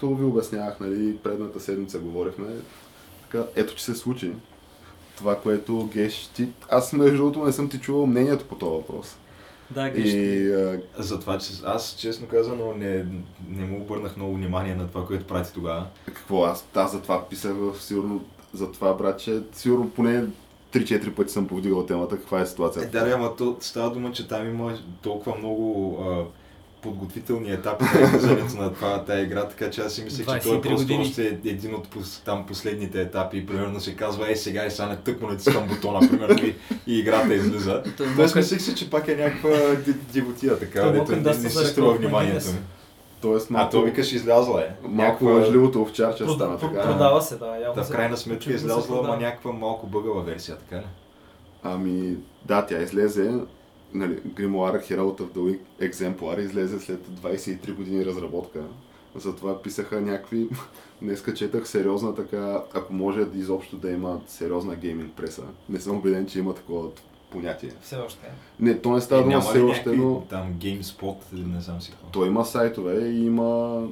както ви обяснявах, нали, предната седмица говорихме, така, ето че се случи. Това, което Геш ти... Аз между другото не съм ти чувал мнението по този въпрос. Да, геш. И а, За това, че аз честно казано не, не му обърнах много внимание на това, което прати тогава. какво аз, аз за това писах в сигурно за това, братче, сигурно поне 3-4 пъти съм повдигал темата, каква е Е, ситуацията. да, да, ама то става дума, че там има толкова много а, подготвителни етапи на излизането на това, тази игра, така че аз си мисля, че той е 23 просто години. още един от там последните етапи. Примерно се казва, е сега и сега не тъкмо натискам бутона, примерно, и, и играта излиза. Тоест мислих си, че пак е някаква ди- дивотия така, дето не, си струва вниманието ми. Тоест А малко, то викаш излязла е. малко Някаква- лъжливото овчарче Прода- стана про- така. Продава се, да. Явно Да, в крайна сметка е излязла, ама някаква малко бъгава версия, така ли? Ами, да, тя излезе, нали, Grimoire Herald of the екземпляр излезе след 23 години разработка. Затова писаха някакви... Днеска четах сериозна така, ако може да изобщо да има сериозна гейминг преса. Не съм убеден, че има такова понятие. Все още. Не, то не става Е, дума все още, но там GameSpot, или не знам си какво. то има сайтове и има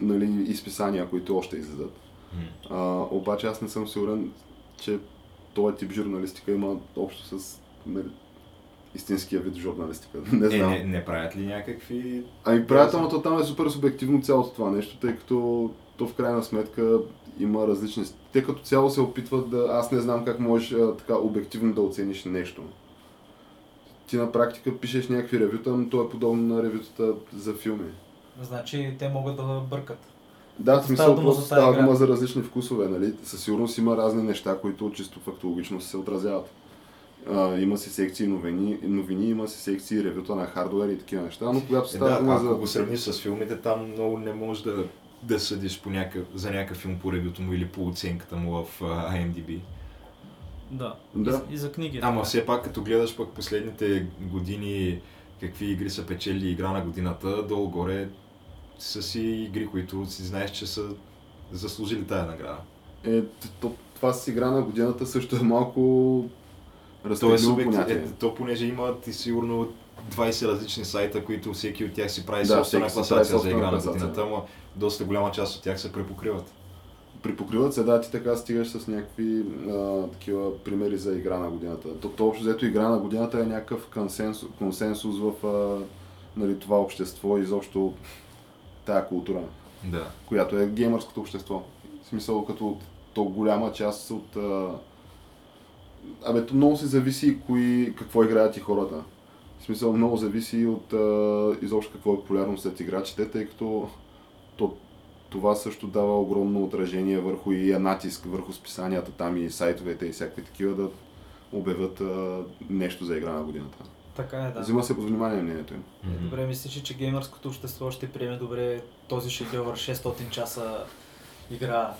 нали, изписания, които още излизат. М. А, обаче аз не съм сигурен, че този тип журналистика има общо с нали, истинския вид журналистика. Не Е, знам. не, не правят ли някакви... Ами правят, ама то там е супер субективно цялото това нещо, тъй като то в крайна сметка има различни... Те като цяло се опитват да... Аз не знам как можеш а, така обективно да оцениш нещо. Ти на практика пишеш някакви ревюта, но то е подобно на ревютата за филми. Значи те могат да бъркат. Да, в смисъл дума просто става дума за различни вкусове, нали? Със сигурност има разни неща, които чисто фактологично се отразяват. А, има си секции новини, новини, има си секции ревюта на хардуер и такива неща, но когато Е, става да, дума ако за... го сравниш с филмите, там много не можеш да, да съдиш по някакъв, за някакъв филм по ревюто му или по оценката му в а, IMDb. Да. Да. И, и за книги. е Ама така. все пак, като гледаш пък последните години какви игри са печели игра на годината, долу-горе са си игри, които си знаеш, че са заслужили тая награда. Е, то, това с игра на годината също е малко То е разтегливо субект, понятие. е, то понеже има ти сигурно 20 различни сайта, които всеки от тях си прави Да, собствена класация за игра на годината, ама доста голяма част от тях се препокриват. Припокриват се, да, ти така стигаш с някакви а, такива примери за игра на годината. То, то общо взето игра на годината е някакъв консенсус, консенсус в а, нали, това общество и изобщо тая култура, Да. която е геймърското общество. В смисъл като то голяма част от... А, абе, то много се зависи кои, какво играят и хората. В смисъл много зависи от а, изобщо какво е популярно сред играчите, тъй като то, това също дава огромно отражение върху и натиск върху списанията там и сайтовете и всякакви такива да обявят а, нещо за игра на годината. Така е, да. Взима се под внимание мнението им. Мгм. Добре, мислиш, ли, че геймърското общество ще приеме добре този шедьовър 600 часа игра.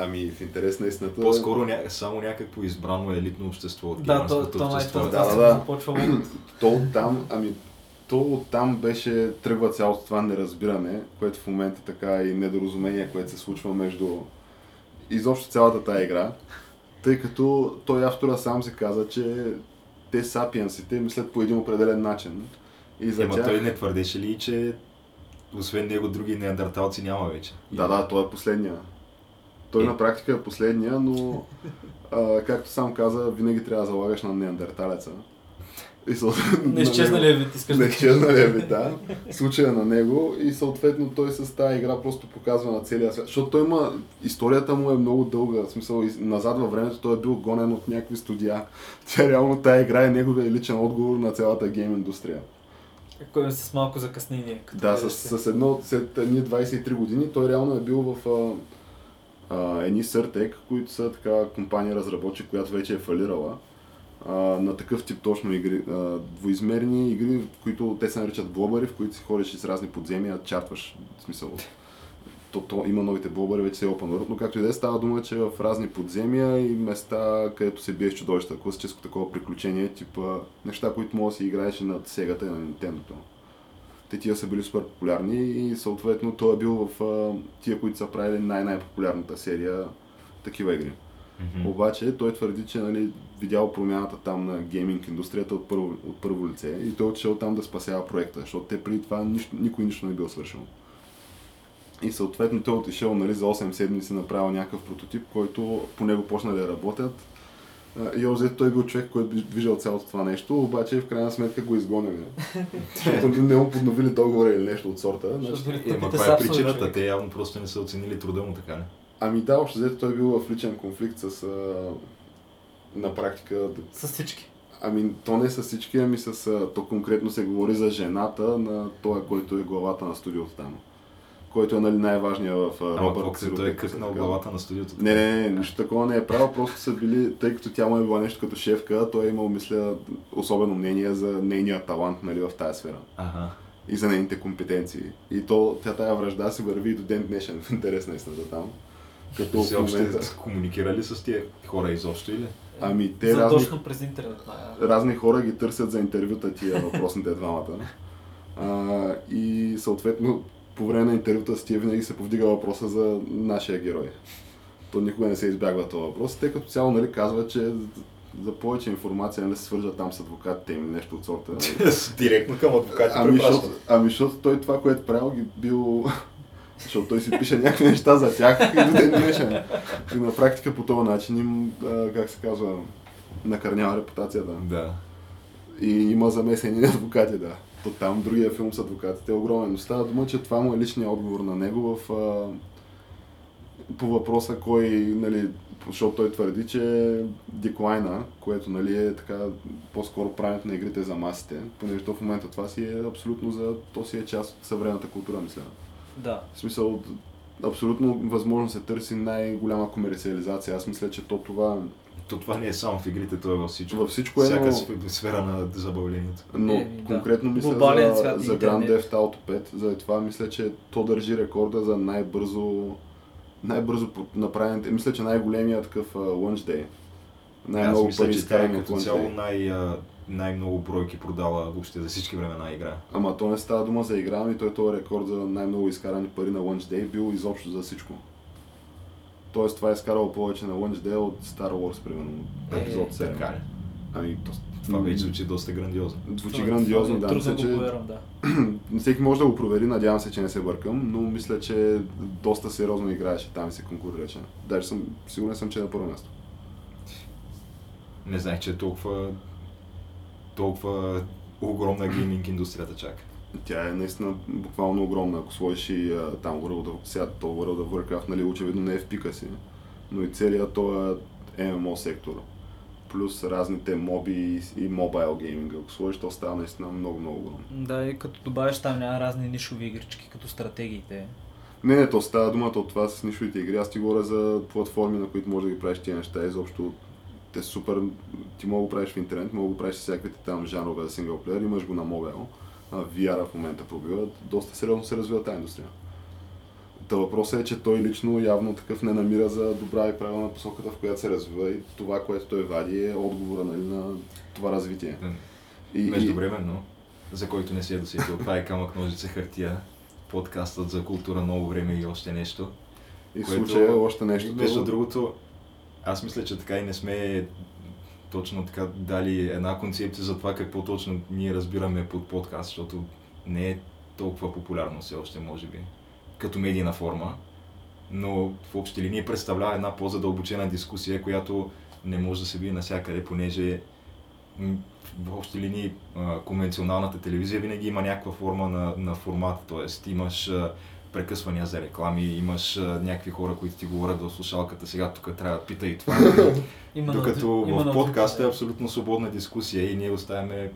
Ами в интерес на истината... По-скоро ня... само някакво избрано елитно общество от Да, то, то общество. да, да, да, То оттам, ами, то оттам беше, тръгва цялото това неразбиране, което в момента така и недоразумение, което се случва между изобщо цялата тая игра, тъй като той автора сам се каза, че те сапиенсите мислят по един определен начин. И за Ема тях... той не твърдеше ли, че освен него други неандерталци няма вече? Да, да, той е последния. Той Е. на практика е последния, но а, както сам каза, винаги трябва да залагаш на неандерталеца. И съответно, Не изчезналия вид, искаш Не да кажеш. изчезналия вид, да. Случая на него и съответно той с тази игра просто показва на целия свят. Защото той има, историята му е много дълга, в смисъл назад във времето той е бил гонен от някакви студия. Тя реално тази игра е неговия личен отговор на цялата гейм индустрия. Кой е с малко закъснение. Да, с, с едно, след едни 23 години той реално е бил в а, едни Съртек, които са така компания разработчик, която вече е фалирала. а, на такъв тип точно игри. А, двоизмерни игри, в които те се наричат блобъри, в които си ходиш из разни подземия, чартваш. В смисъл, то, то има новите блобъри, вече се е open world, но както и да е, става дума, че в разни подземия и места, където се биеш чудовища, класическо такова приключение, типа неща, които може да си играеш и на Сегата и на Nintendo. Те тия са били супер популярни и съответно той е бил в а, тия, които са правили най-най-популярната серия такива игри. Мгм. Обаче той твърди, че нали, видял промяната там на гейминг индустрията от първо, от първо лице и той е отишъл там да спасява проекта, защото те преди това нищо, никой нищо не бил свършил. И съответно той е отишъл нали, за 8 седмици направил някакъв прототип, който по него почнали да работят. Обзето той бил човек, който би движил цялото това нещо, обаче в крайна сметка го изгонили. Защото не му подновили договора или нещо от сорта. Значи, Защото дали Е, е причината? Те явно просто не са оценили труда му, така ли? ами да, общо взето той бил в личен конфликт с а, на практика С всички. Ами, то не с всички, ами с... а, То конкретно се говори за жената на този, който е главата на студиото там. Който е нали, най-важният в а, Ама Робърт колко се той е Сиротек, така. главата на студиото. Не, не, не, нищо такова не е правил, просто са били, тъй като тя му е била нещо като шефка, той е имал, мисля, особено мнение за нейния талант нали, в тази сфера Ага. и за нейните компетенции. И то, тя тая връжда си върви и до ден днешен, в интерес на истината там. Като Все още момента... комуникирали с тия хора изобщо или? Ами, те разни Задочно през интернет. май. разни хора ги търсят за интервюта тия въпросните двамата. А, и съответно по време на интервюта с тия винаги се повдига въпроса за нашия герой. То никога не се избягва този въпрос. Те като цяло нали, казват, че за повече информация нали, се свържат там с адвокатите им нещо от сорта. Нали. Директно към адвокатите Ами, защото, ами, защото той това, което правил, ги бил... Защото той си пише някакви неща за тях и до ден днешен. И на практика по този начин им, а, как се казва, накърнява репутацията. Да. И има замесени адвокати, да. То там другия филм с адвокатите е огромен. Но става дума, че това му е личният отговор на него в, а, по въпроса кой, нали, защото той твърди, че деклайна, което нали, е така по-скоро правенето на игрите за масите, понеже то в момента това си е абсолютно за, то си е част от съвременната култура, мисля. Да. В смисъл, абсолютно възможно се търси най-голяма комерциализация. Аз мисля, че то това То това не е само в игрите, то е във всичко. във всичко е, Всяка но... сф- сфера на забавлението. Но Еми, да. конкретно мисля Глобален за, свят, за Grand. Theft Auto 5, за това мисля, че то държи рекорда за най-бързо най-бързо по- направен, мисля, че най-големия такъв Day. Аз Най-много мисля, пари че тя е като цяло най, най-много бройки продала въобще за всички времена игра. Ама то не става дума за игра, ами той този рекорд за най-много изкарани пари на Launch Day бил изобщо за всичко. Тоест това е изкарало повече на Day от Star Wars, примерно, Е, епизод 7. Така ли? Ами, то, Това вече звучи доста грандиозно. звучи Това- грандиозно, да. е Трудно че да. Всеки може да го провери, надявам се, че не се бъркам, но мисля, че доста сериозно играеше там и се конкурираше. Даже съм, сигурен съм, че е на първо място. Не знаех, че е толкова, толкова огромна гейминг индустрията чака. Тя е наистина буквално огромна. Ако сложиш и а, там World of, сега то World of Warcraft, нали, очевидно не е в пика си, но и целият този MMO сектор. Плюс разните моби и, мобайл гейминга. Ако сложиш, то става наистина много, много огромно. Да, и като добавиш там няма разни нишови игрички, като стратегиите. Не, не, то става думата от това с нишовите игри. Аз ти говоря за платформи, на които можеш да ги правиш тия неща. Изобщо те супер, ти мога да го правиш в интернет, мога да го правиш с всякаквите там жанрове за синглплеер, имаш го на мобайл. VR в момента пробива, доста сериозно се развива тази индустрия. Та въпросът е, че той лично явно такъв не намира за добра и правилна посоката, в която се развива и това, което той вади е отговора нали, на това развитие. И, Междувременно, за който не се е досетил, това е камък, ножица, хартия, подкастът за култура, ново време и още нещо. и в случая още нещо. Между друго. другото, аз мисля, че така и не сме точно така дали една концепция за това какво точно ние разбираме под подкаст, защото не е толкова популярно все още, може би, като медийна форма. Но в общи линии представлява една по-задълбочена дискусия, която не може да се види навсякъде, понеже в общи линии конвенционалната телевизия винаги има някаква форма на, на формат, т.е. имаш прекъсвания за реклами, имаш а, някакви хора, които ти говорят в слушалката, сега тук трябва да пита и това. Има Докато има в подкаста е абсолютно свободна дискусия и ние оставяме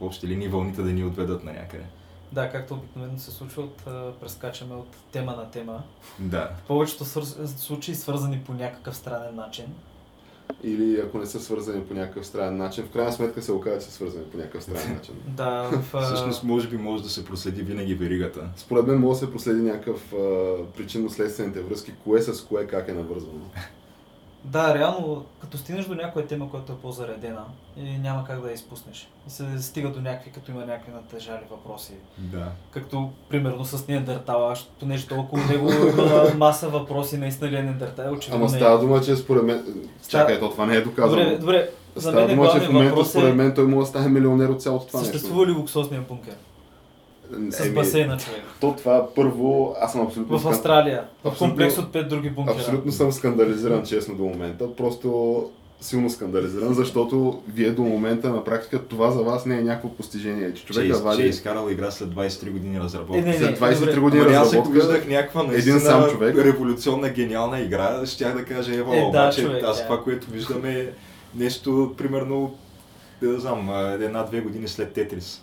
в общи линии вълните да ни отведат на някъде. Да, както обикновено се случва, от, прескачаме от тема на тема. Да. В повечето свър... случаи свързани по някакъв странен начин. Или ако не са свързани по някакъв странен начин. В крайна сметка се оказа, че са свързани по някакъв странен начин. Да, в... Всъщност, може би може да се проследи винаги веригата. Според мен може да се проследи някакъв причинно-следствените връзки, кое с кое как е навързвано. Да, реално, като стигнеш до някоя тема, която е по-заредена, и няма как да я изпуснеш. И се стига до някакви, като има някакви натежали въпроси. Да. Както, примерно, с Неандертала, понеже толкова него има маса въпроси, наистина ли е Неандертал, очевидно Ама не е. става дума, че според мен... Чакай, то това не е доказано. Добре, добре, за Става мен дума, че в момента въпрос според е, мен той може да стане милионер от цялото това съществува ли луксозния бункер? С Еми, басейна, човек. То това първо, аз съм абсолютно... В Австралия, в комплекс от пет други бункера. Абсолютно съм скандализиран, честно, до момента. Просто силно скандализиран, защото вие до момента на практика това за вас не е някакво постижение. Че Че, човека из, че е вади изкарал игра след 23 години разработка. Е, не, не, след 23 добре. години Ама аз разработка. виждах някаква един наистина сам човек. революционна, гениална игра, щях да кажа, ева, Е, да, обаче човек, аз да. това, което виждам е нещо, примерно, да знам, една-две години след Тетрис.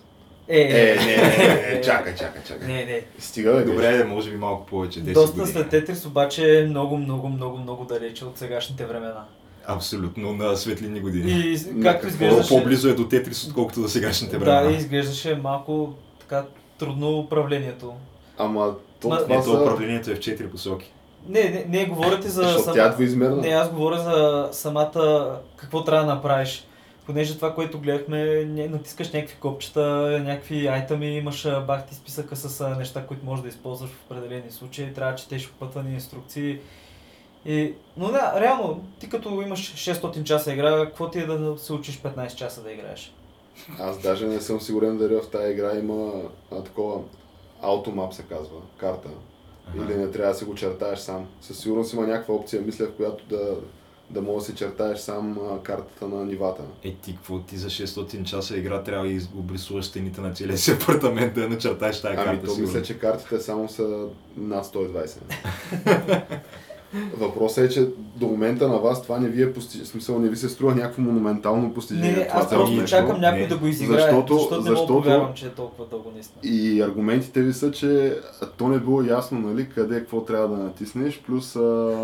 Е, Е, не, не, не, не, чакай, чакай, чакай. Не, не. Стига, бе, Добре, е, може би малко повече, 10 Доста години. след Тетрис, обаче е много, много, много, много далече от сегашните времена. Абсолютно, на светлини години. И както какво? изглеждаше... По-близо е до Тетрис, отколкото до сегашните времена. Да, изглеждаше малко така трудно управлението. Ама то Ма- това Ето, са... управлението е в 4 посоки. Не, не, не говорите за... Защото сам- тя е двоизмерна. Не, аз говоря за самата... Какво трябва да направиш. Понеже това, което гледахме, натискаш някакви копчета, някакви айтъми, имаш бахти списъка с неща, които можеш да използваш в определени случаи, трябва да четеш опътвани инструкции. И, но да, реално, ти като имаш 600 часа игра, какво ти е да се учиш 15 часа да играеш? Аз даже не съм сигурен дали в тази игра има а, такова Automap се казва, карта. Ага. Или не трябва да си го чертаеш сам. Със сигурност има някаква опция, мисля, в която да, да можеш да си чертаеш сам а, картата на нивата. Е, ти какво ти за 600 часа игра трябва да обрисуваш стените на целия си апартамент, да я начертаеш тази Ами карта, то сигурно. мисля, че картите само са над 120. Въпросът е, че до момента на вас това не ви е пости... смисъл, не ви се струва някакво монументално постижение. Не, това аз просто нещо. чакам някой Не. да го изиграе, Защото- защото, не защото- повярвам, че е толкова дълго наистина. И аргументите ви са, че то не било ясно, нали, къде какво трябва да натиснеш, плюс а,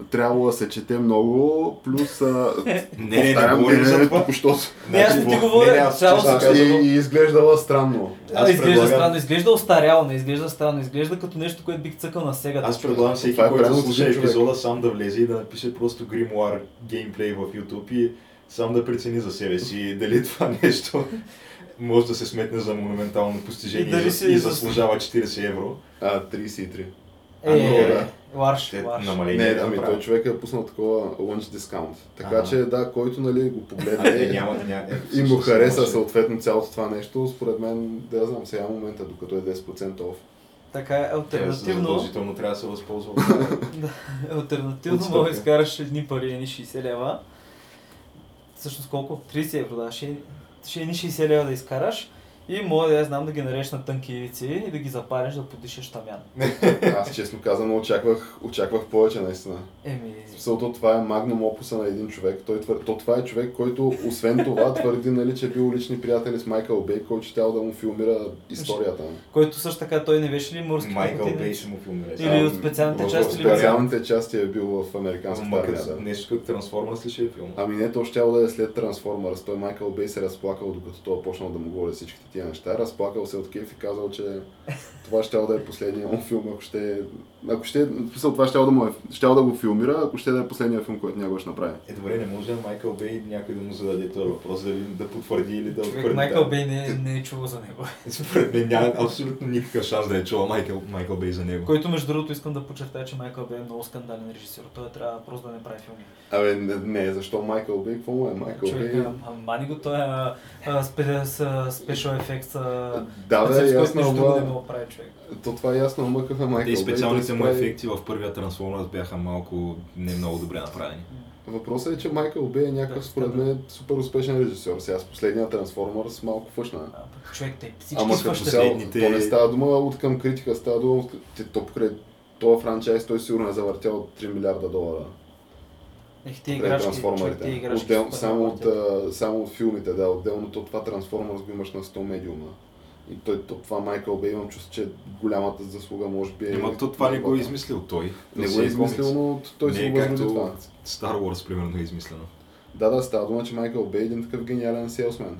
трябвало да се чете много, плюс а, Не, не, не говорим за това. Не, аз не ти говоря, и, изглеждала странно. А, Аз изглежда предлагам- странно, изглежда остаряло, не изглежда странно, изглежда като нещо, което бих цъкал на сега. Аз предлагам всеки, е който слуша епизода, сам да влезе и да напише просто Grimoire геймплей в YouTube и сам да прецени за себе си дали това нещо може да се сметне за монументално постижение И дали и, си и зас- заслужава 40 евро. А, 33. Е, Ами, да. ларш, Те ларш. Не, да ами той човек е пуснал такова launch discount. Така Ага. че да, който нали го А, не, погледне няма, няма. и му хареса съответно цялото това нещо, според мен, да я знам, сега е момента, докато е 10% off. Така е, Те альтернативно, задължително трябва да се възползва. альтернативно От мога да изкараш едни пари, едни 60 лева. Всъщност колко? 30 евро, да. Ще, ще едни 60 лева да изкараш и мога да я знам да ги нарежеш на тънки ивици и да ги запариш да подишеш тамян. Аз честно казано очаквах, очаквах повече наистина. Еми, В смисъл, то това е магнум опуса на един човек. Той твър... То това е човек, който освен това твърди, нали, че е бил лични приятели с Майкъл Бей, който щял да му филмира историята. който също така той не беше ли морски Майкъл? Бей ще му филмира. Или от специалните В части бе? специалните части е бил в американската армия. Да. Нещо като Трансформърс ли ще е филм? Ами не, то щяло да е след Трансформърс. Той Майкъл Бей се разплакал, докато той е почнал да му говори всичките тия неща. Разплакал се от кеф и казал, че това щяло да е последния му филм, ако ще... Ако ще... В смисъл, това щяло да, му е... щяло да го филмира, ако ще да е последния филм, който някога ще направи. Е, добре, не може Майкъл Бей някой да му зададе този въпрос, дали да потвърди или да Човек, отхвърли. Майкъл да. Бей не, не е чувал за него. Според мен няма абсолютно никакъв шанс да е чула Майкъл, Майкъл Бей за него. Който между другото искам да подчертая, че Майкъл Бей е много скандален режисьор. Той трябва просто да не прави филми. Абе, не, не защо Майкъл Бей? Какво му е Майкъл Човек, Бей? мани го той с спешъл ефект. Да, Да, бе, който ясно, нищо друго не ама... мога да прави човек. То това е ясно, какъв е Майкъл Те и специалните му ефекти в първия Трансформърс бяха малко не много добре направени. Въпросът е, че Майкъл Бей е някакъв, Да, според мен, супер успешен режисьор. Сега с последния Трансформърс малко фъшна. А, човек, те всички Ама като цяло, то не става дума от към критика, става дума от... То покрай този франчайз, той сигурно е завъртял 3 милиарда долара. Ех, те играчки, човек, те. Отдел, само, от, само от филмите, да, отделно то това Трансформърс го имаш на 100 медиума. И той, то, това Майкъл Бей имам чувство, че голямата заслуга може би е... Ема то това не го е измислил той. Не го е си измислил, но той си е както това. Star Wars, примерно, е измислено. Да, да, става дума, че Майкъл Бей е един такъв гениален селсмен,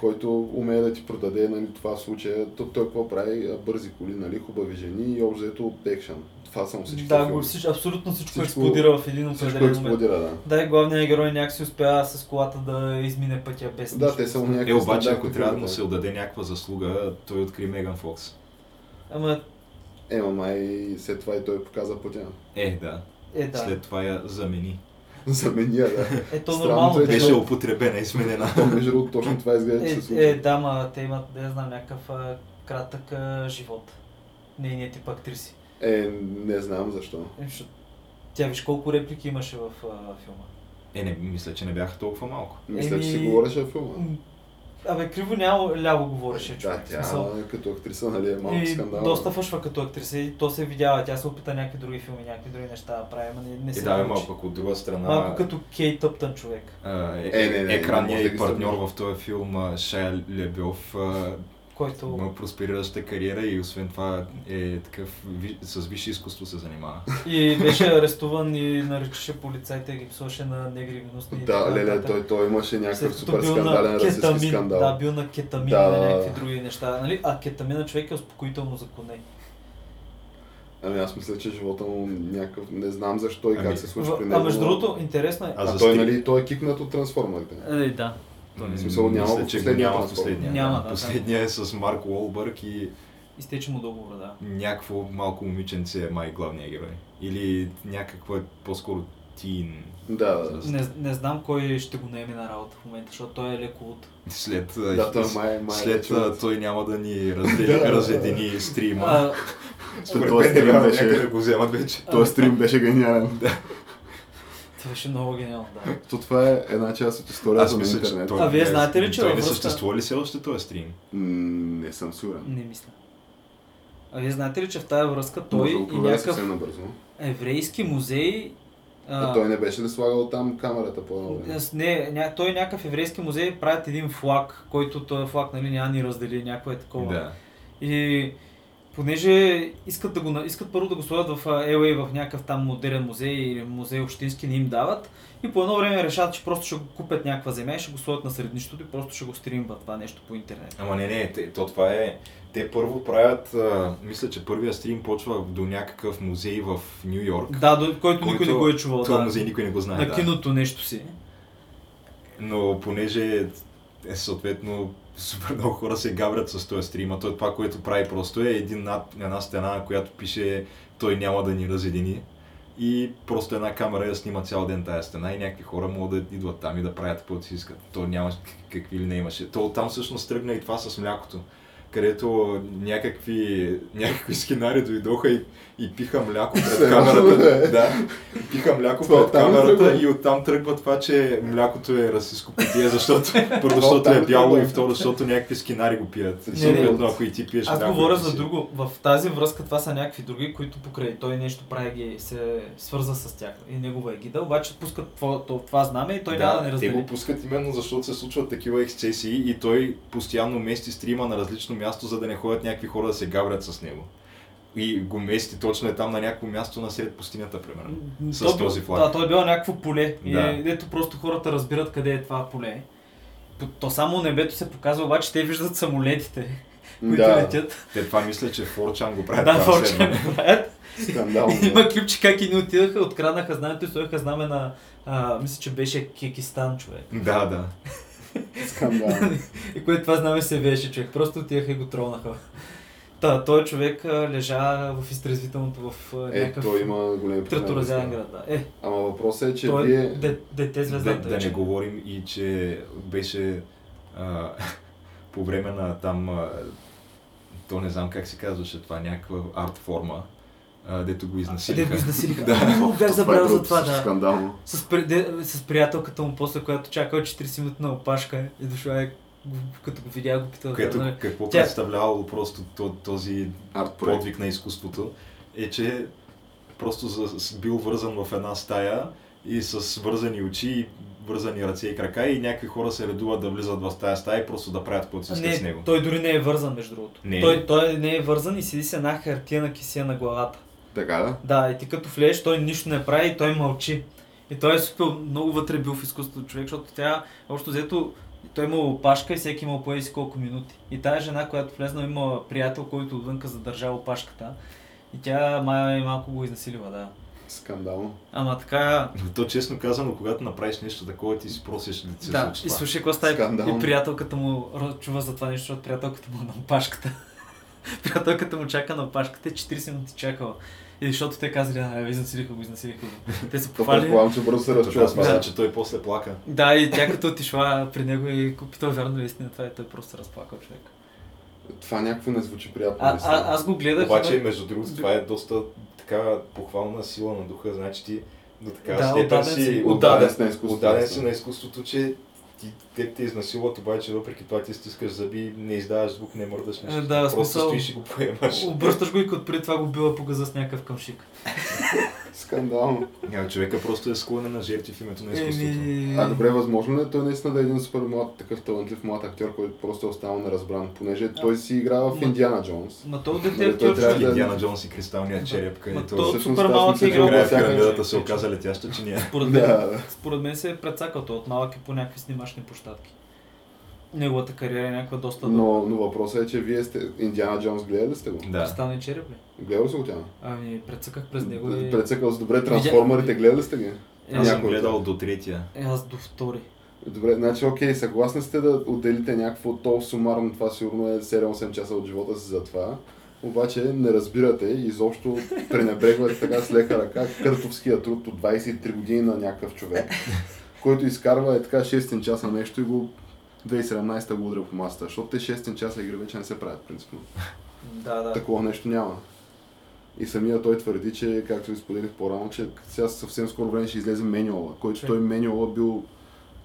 който умее да ти продаде нали, това в случая. То, той какво прави? Бързи коли, нали, хубави жени и общо екшен. Това са всички Да, филми. го, всич, абсолютно всичко, Всичко- експлодира в един определен момент. експлодира, да. Да, и главният герой някакси успява с колата да измине пътя без Да, те са някакви Е, обаче, ако трябва да му се отдаде някаква заслуга, той откри Меган Фокс. Ама, Ема май след това и той показа пътя. Е, да. е да. След това я замени. Замения, да. Ето Странното нормално. е, Беше употребена и сменена. То, между другото, точно това изглежда, че се Е, случва. е, да, ма те имат, да знам, някакъв кратък живот. Нейният тип актриси. Е, не знам защо. Е, защото Тя виж колко реплики имаше в а, филма. Е, не, мисля, че не бяха толкова малко. Мисля, че си Еми, говореше във филма. Абе, криво няма ляво говореше Да, човек. в тя смисъл. като актриса, нали, е малко И скандал. доста фъшва като актриса и то се видява. Тя се опита някакви други филми, някакви други неща да прави, ама не, не Е, се да, бе, получи. малко, пък от друга страна... Малко като Кейт Тъптън човек. а, е, Е, не, не, не екранният може да и ги партньор сравниш. в този филм а, Шая Лебьов а, който има просперираща кариера и освен това е такъв с висше изкуство се занимава. и беше арестуван и наричаше полицайите и ги псуваше на негри гнусни. и Да, така леле, той, той имаше някакъв супер скандален расистски скандал. да, бил на кетамин Да, на някакви други неща. Нали? А кетамина човек е успокоително за коне. Ами аз мисля, че живота му някакъв... Не знам защо и Ами, как се случи при него. А между другото, интересно е. А А, той, стри- нали, той е кикнат от трансформерите. Е, да. В смисъл, няма Мисля, че го последния няма последния. Няма, да. Последния е с Марк Уолбърг и Изтече му договора, да. някакво малко момиченце е май главния герой. Или някакво е по-скоро тин. Да, да. С- Не, не знам кой ще го наеме на работа в момента, защото той е леко от... След, Да, той май, май след вече- а, той няма да ни разедини стрима. Според мен стрим трябва да го вземат вече. Този стрим беше гениален. Това беше много гениално, да. То това е една част от историята на интернет. той, А вие не- знаете ли, че той не връзка- съществува ли все още този стрим? Не съм сигурен. Не мисля. А вие знаете ли, че в тази връзка той Може и някакъв еврейски музей... А той не беше ли слагал там камерата по Не, ня, той някакъв еврейски музей правят един флаг, който този флаг нали, няма ни раздели, някое такова. Да. И понеже искат, да го, искат първо да го сложат в LA в някакъв там модерен музей или музей общински, не им дават. И по едно време решават, че просто ще го купят някаква земя и ще го сложат на среднището и просто ще го стримват това нещо по интернет. Ама не, не, то това е... Те първо правят, а, мисля, че първия стрим почва до някакъв музей в Нью Йорк. Да, до, който, никой Който- не го е чувал. Това Да. музей никой не го знае. на да. киното нещо си. Но понеже е съответно супер много хора се гаврят с този стрим, а той това, което прави просто е един над, една стена, на която пише той няма да ни разедини. И просто една камера я снима цял ден тая стена и някакви хора могат да идват там и да правят каквото си искат. То няма какви ли не имаше. То там всъщност тръгна и това с млякото където някакви, някакви скинари дойдоха и, и пиха мляко пред камерата. бе? Да, пиха мляко Това пред камерата тръгва? и оттам тръгва това, че млякото е расистско питие, защото първо, защото е бяло и второ, защото някакви скинари го пият. Не, не. Съответно, ако и ти пиеш Аз говоря за друго. В тази връзка това са някакви други, които покрай той нещо прави ги се свърза с тях и негова егида, обаче пускат това, това, това знаме и той няма да не те раздели. го пускат именно защото се случват такива ексцесии и той постоянно мести стрима на различно място, за да не ходят някакви хора да се гаврят с него. И го мести точно е там на някакво място насред пустинята, примерно. С то бил- този флаг. Да, той е било някакво поле. И Да. е- ето просто хората разбират къде е това поле. То, само небето се показва, обаче те виждат самолетите, които Да, летят. Те това мисля, че Форчан го правят. Да, Форчан го правят. скандално. Има клипче как и не отидаха, откраднаха знамето и сложиха знаме на, а, мисля, че беше Кекистан човек. Да, да. Скандално. И което това знаме се веше човек. Просто отидаха и го тронаха. Та, той човек лежа в изтрезвителното в Е, някакъв той има големи треторазян град. Да. Е, Ама въпросът е, че той е вие... де- дете Да, звездата. да не вече. говорим и, че беше а, по време на там, а, то не знам как се казваше това, някаква арт форма, а, дето го изнасилиха. го изнасилиха. Да. Много бях забравил е за това, да. Скандално. С, при, де, с приятелката му после, която чакала 40 минути на опашка и дошла е, като го видя, го питал Което, да какво Тя- представлявало просто то- този подвиг на изкуството, е, че просто за, с- бил вързан в една стая и с вързани очи и вързани ръце и крака и някакви хора се редуват да влизат в тази стая и просто да правят каквото си искат с Не, него. той дори не е вързан, между другото. Не е. Той, той не е вързан и седи с една хартия на кисия на главата. Така да? Да, и ти като влезеш, той нищо не прави и той мълчи. И той е супер много вътре бил в изкуството човек, защото тя, общо взето, той имал опашка и всеки имал по си колко минути. И тая жена, която влезна, има приятел, който отвънка задържа опашката. И тя май малко го изнасилила, да. Скандално. Ама така, Но То честно казано, когато направиш нещо такова, ти си просиш да ти се да, и слушай какво става. И приятелката му чува за това нещо, защото приятелката му е на опашката. приятелката му чака на опашката и 40 минути чакала. И защото те казали, а, изнасилиха го, изнасилиха го. Те се То похвали. предполагам, че бързо се разчува Аз мисля, че той после плака. Да, и тя като отишла при него и питал вярно ли е истина това и той просто се разплакал човек. Това някакво не звучи приятно. А, а, аз го гледах. Обаче, между другото, това е доста така похвална сила на духа. Значи ти до така Да, степен си. Отдаден си отдаден си на изкуството, че ти, те те изнасилват, обаче въпреки това ти стискаш зъби, не издаваш звук, не мърдаш нищо. Е, да, Просто смисъл- стоиш и го поемаш. Обръщаш го и като преди това го била по газа с някакъв къмшик. Скандално. Няма, човека просто е склонен на жертви в името на изкуството. Еми... А добре, възможно ли е той наистина да е един супер млад, такъв талантлив млад актьор, който просто е останал неразбран, понеже той си игра в Индиана Джонс. Ма то дете Нали, е той актьор, да- Индиана Джонс и кристалният Да. череп, където то всъщност супер малък е играл всяка се оказа летяща, че ние. Според мен, Да, да. според мен се е прецакал той от малък и по някакви снимачни площадки. Неговата кариера е някаква доста дълга. Но, но въпросът е, че вие сте Индиана Джонс, гледали ли сте го? Да. Стане череп ли? Гледал ли си го тя? Ами, прецаках през него и... Прецъкал се добре трансформерите, гледали сте ги? Е, Аз съм гледал до третия. Е, аз до втори. Добре, значи окей, съгласни сте да отделите някакво то сумарно, това сигурно е 7-8 часа от живота си за това. Обаче не разбирате и изобщо пренебрегвате така с лека ръка къртовския труд от 23 години на някакъв човек, който изкарва е така 6 часа нещо и го 2017 го удря по масата, защото те 6 часа игри вече не се правят принципно. Да, да. Такова нещо няма. И самия той твърди, че, както ви споделих по-рано, че сега съвсем скоро време ще излезе менюала, който той менюала бил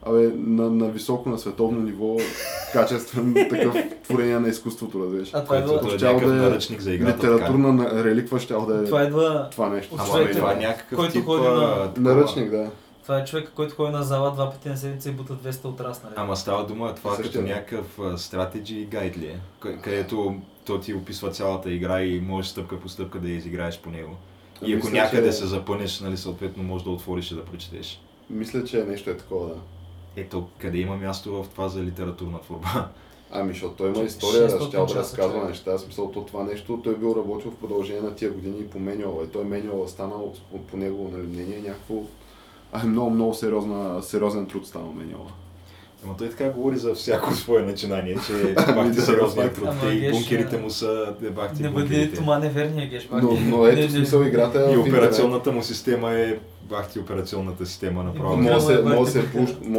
абе, на, на високо, на световно ниво, качествен такъв творение на изкуството, разбираш. А това Който идва, е да е наръчник за играта. Литературна на- реликва ще да е това идва това нещо. Ама това е някакъв който тип... ходи на-. Наръчник, да. Това е човек, който ходи на зала два пъти на седмица и бута 200 от раз, нали? Ама става дума това Същия, като да. някакъв стратеджи гайд ли е, къ- където то ти описва цялата игра и можеш стъпка по стъпка да я изиграеш по него. И ако мисля, някъде че- се запънеш, нали, съответно можеш да отвориш и да прочетеш. Мисля, че нещо е такова, да. Ето, къде има място в това за литературна творба? Ами, защото той има история, 600 да щял да разказва човек. неща. Смисъл, то това нещо, той бил работил в продължение на тия години и по менюала. И той менюала станал по, по негово нали, мнение някакво а, много, много сериозна, сериозен труд станал менюала. Ама той така говори за всяко свое начинание, че е Ами факт. труд. И геш, бункерите му са е, бахти Не бъде това неверния геш. Но, но ето смисъл играта е И операционната му система е бахти операционната система направо. Може се, е се, се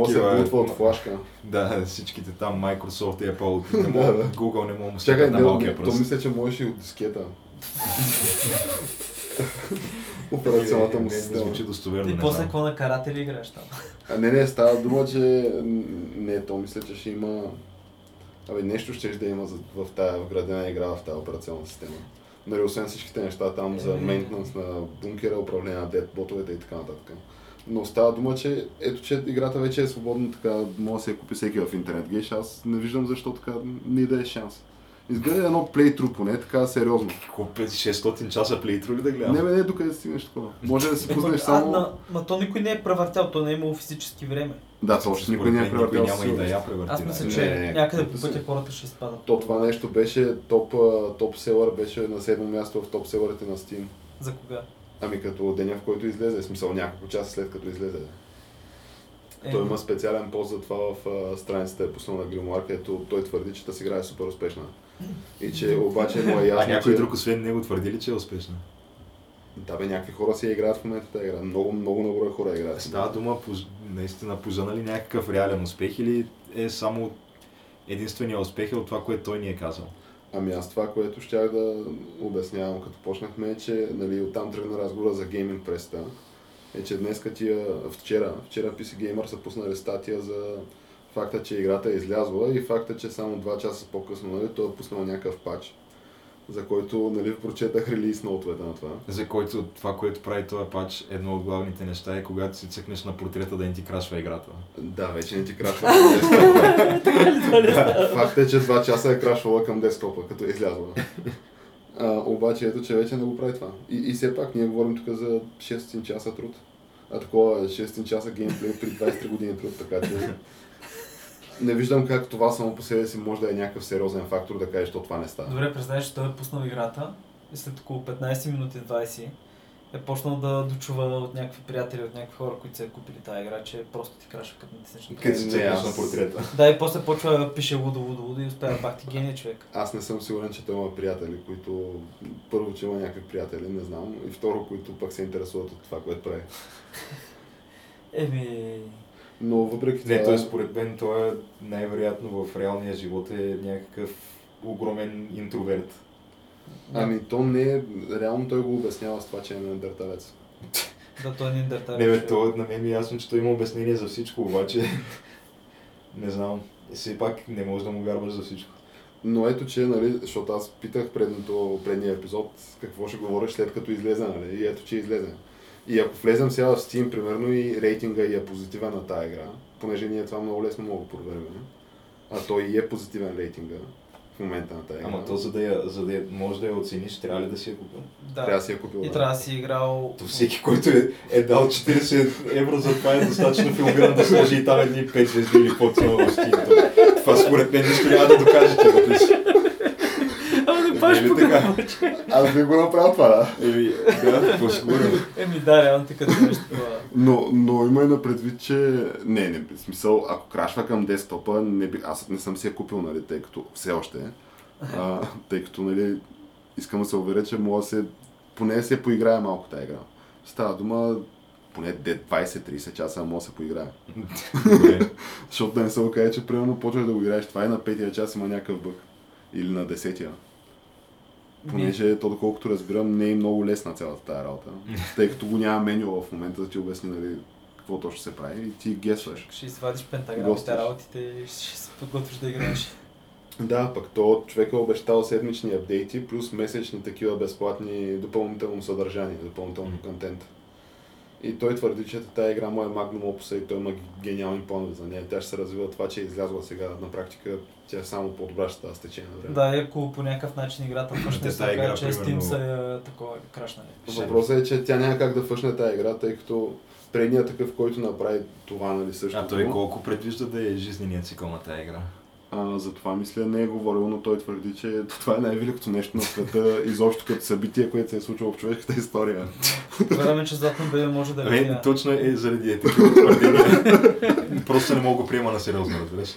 Такива е. бутва от флашка. Да, всичките там Microsoft и Apple. Google не мога да му стъпят на малкия не, то пръст. мисля, че можеш и от дискета. Операционната му Не, не, не система. звучи достоверно, И после какво на карате ли играеш там? А не, не, става дума, че не, то мисля, че ще има... Абе, нещо ще да има за, в тая вградена игра в тази операционна система. Нали, освен всичките неща там за Е. мейнтенанс на бункера, управление на дет, ботовете и така нататък. Но става дума, че ето, че играта вече е свободно така, може да се я купи всеки в интернет гейш, аз не виждам защо така не даде шанс. Изгледа едно плейтру поне, така сериозно. Колко 600 часа плейтру ли да гледам? Не, бе, не, докъде да стигнеш такова. Може да си пуснеш А, само... на, ма то никой не е превъртял, то не е имало физически време. Да, то още никой не е превъртял няма и да я превърти. Аз мисля, нали? че Не, не, някъде не, по не. пътя хората ще изпадат. То това нещо беше топ, а, топ селър, беше на седмо място в топ селърите на Steam. За кога? Ами като деня, в който излезе, в смисъл няколко часа след като излезе. Е, Той има специален пост за това в а, страницата е пуснал на Gilmore, където той твърди, че тази игра е супер успешна. И че обаче му е А ясно, някой че... друг освен него твърди ли, че е успешна? Да бе, някакви хора си играят в момента тази игра. Много, много на брой хора играят. Става дума по, наистина пожена ли някакъв реален успех или е само единствения успех е от това, което той ни е казал? Ами аз това, което щях да обяснявам като почнахме, е, че нали, оттам тръгна разговора за гейминг преста. Е, че днес тия, вчера, вчера PC Gamer са пуснали статия за факта, че играта е излязла и факта, че само 2 часа по-късно нали, той е пуснал някакъв пач. за който нали, прочетах релиз ноутовете на това. За който това, което прави този пач, едно от главните неща е когато си цъкнеш на портрета да не ти крашва играта. Да, вече не ти крашва Факт е, че 2 часа е крашвала към десктопа, като е излязла. А, обаче ето, че вече не го прави това. И, и все пак ние говорим тук за 6 часа труд. А такова 6 часа геймплей при 23 години труд, така че не виждам как това само по себе си може да е някакъв сериозен фактор да кажеш, че това не става. Добре, представяш, че той е пуснал играта и след около 15 минути 20 е почнал да дочува от някакви приятели, от някакви хора, които са купили тази игра, че просто ти крашва като натиснеш. на Къде си на портрета. Да, и после почва да пише лудо, лудо, лудо и успява бах ти гения човек. Аз не съм сигурен, че той има приятели, които първо, че има някакви приятели, не знам, и второ, които пък се интересуват от това, което прави. Еми... Но въпреки Не, това... той според мен той е най-вероятно в реалния живот е някакъв огромен интроверт. Ами то не е... Реално той го обяснява с това, че е неандерталец. Да, той не е дърта. Не бе, то на мен ми е ясно, че той има обяснение за всичко, обаче не знам. Все пак не можеш да му вярваш за всичко. Но ето, че, нали, защото аз питах предното, предния епизод какво ще говориш след като излезе, нали, и ето, че излезе. И ако влезем сега в Steam, примерно, и рейтинга и е позитивен на тази игра, понеже ние това много лесно мога да проверим, а той и е позитивен рейтинга в момента на тази игра. Ама то за да я, за да я, може да я оцениш, трябва ли да си я купил? Трябва Да. да си я купил. И да. трябва да си играл... То всеки, който е, е дал 40 евро за това е достатъчно филмиран да сложи и там едни 5 звезди или има в Steam. Това според мен нищо няма да докажете вътре Е, ли по така? Аз би го направил това, да. Еми, да, по-сигурно. Еми да, реално така да нещо. Но, но има и на предвид, че... Не, не, в смисъл, ако крашва към десктопа, не би... аз не съм си я купил, нали, тъй като все още, а, тъй като, нали, искам да се уверя, че мога да се... Поне се поиграе малко тази игра. Става дума поне де 20-30 часа мога да се поиграе. Защото да не се окаже, че примерно почваш да го играеш това и на петия час има някакъв бък. Или на десетия. Понеже то, доколкото разбирам, не е много лесна цялата тази работа. Тъй като го няма меню в момента да ти обясни нали, какво точно се прави и ти гесваш. Ще извадиш пентаграмите, работите и ще се подготвиш да играеш. Да, пък то човек е обещал седмични апдейти, плюс месечни такива безплатни допълнително съдържание, допълнително Мгм. контент. И той твърди, че тази игра му е магнум опуса и той има гениални планове за нея. Тя ще се развива това, че е излязла сега на практика, тя е само по-добра ще става с течение на време. Да, и ако по някакъв начин играта тази игра, окаже, че Steam са е, такова крашнали. Въпросът е, че тя няма как да фъшне тази игра, тъй като предният такъв, който направи това, нали, също. А той колко предвижда да е жизненият цикъл на тази игра? А, за това мисля не е говорил, но той твърди, че това е най-великото нещо на света, изобщо като събитие, което се е случило в човешката история. Вераме, че Златно бебе може да видя. точно е заради е такива твърдения. Просто не мога да приема на сериозно, разбираш.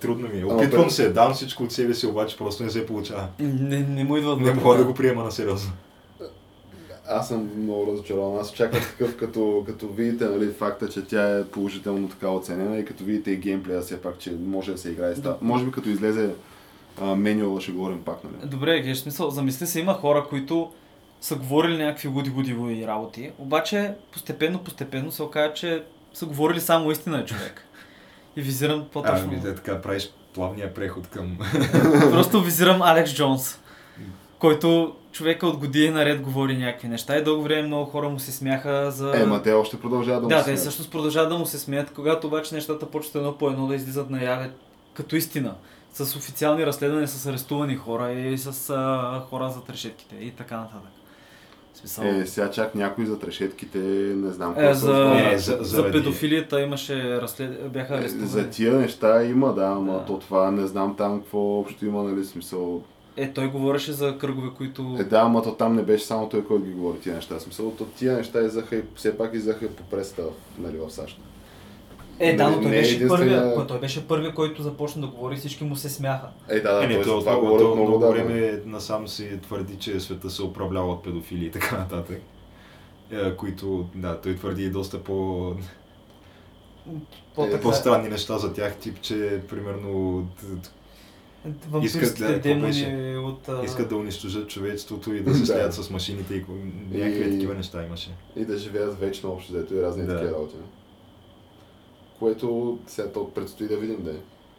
Трудно ми е. Опитвам се, дам всичко от себе си, обаче просто не се получава. Не, не му идва Не мога да го приема на сериозно. Аз съм много разочарован. Аз очаквах такъв, като, като видите нали, факта, че тя е положително така оценена и като видите и геймплея, все пак, че може да се играе. с това. Може би като излезе а, менюала, ще говорим пак, нали? Добре, геш, смисъл, замисли се, има хора, които са говорили някакви луди буди работи, обаче постепенно, постепенно се оказа, че са говорили само истина, човек. И визирам по-точно. Ами, да, така правиш плавния преход към... Просто визирам Алекс Джонс, който човека от години наред говори някакви неща и дълго време много хора му се смяха за... Е, ма те още продължават да, Да, му те смеят. всъщност продължават да му се смеят, когато обаче нещата почват едно по едно да излизат наяве като истина. С официални разследвания, с арестувани хора и с а, хора за решетките и така нататък. Смисъл, Е, сега чак някой за трешетките, не знам е, какво за, Не, за, за- за педофилията имаше разслед... бяха Е, арестувани. За тия неща има, да, ама Да. то това не знам там какво общо има, нали, смисъл. Е, той говореше за кръгове, които... Е, да, ама то там не беше само той, който ги говори тия неща. Смисъл, то тия неща изяха и все пак изяха и по пресата, нали, в САЩ. Е, да, но той е беше единствения- първия, той беше първия, който започна да говори и всички му се смяха. Е, да, да, Е, не, той то, това то, говорят то, много много да. време насам се твърди, че света се управлява от педофили и така нататък. Е, които, да, той твърди и доста по, По-така- по-странни неща за тях, тип, че примерно Искат, да, демони от... а, искат да унищожат човечеството и да се слеят с машините и някакви такива неща имаше. И да живеят вечно общо, дето и разни Да. такива работи. Което сега то предстои да видим да е.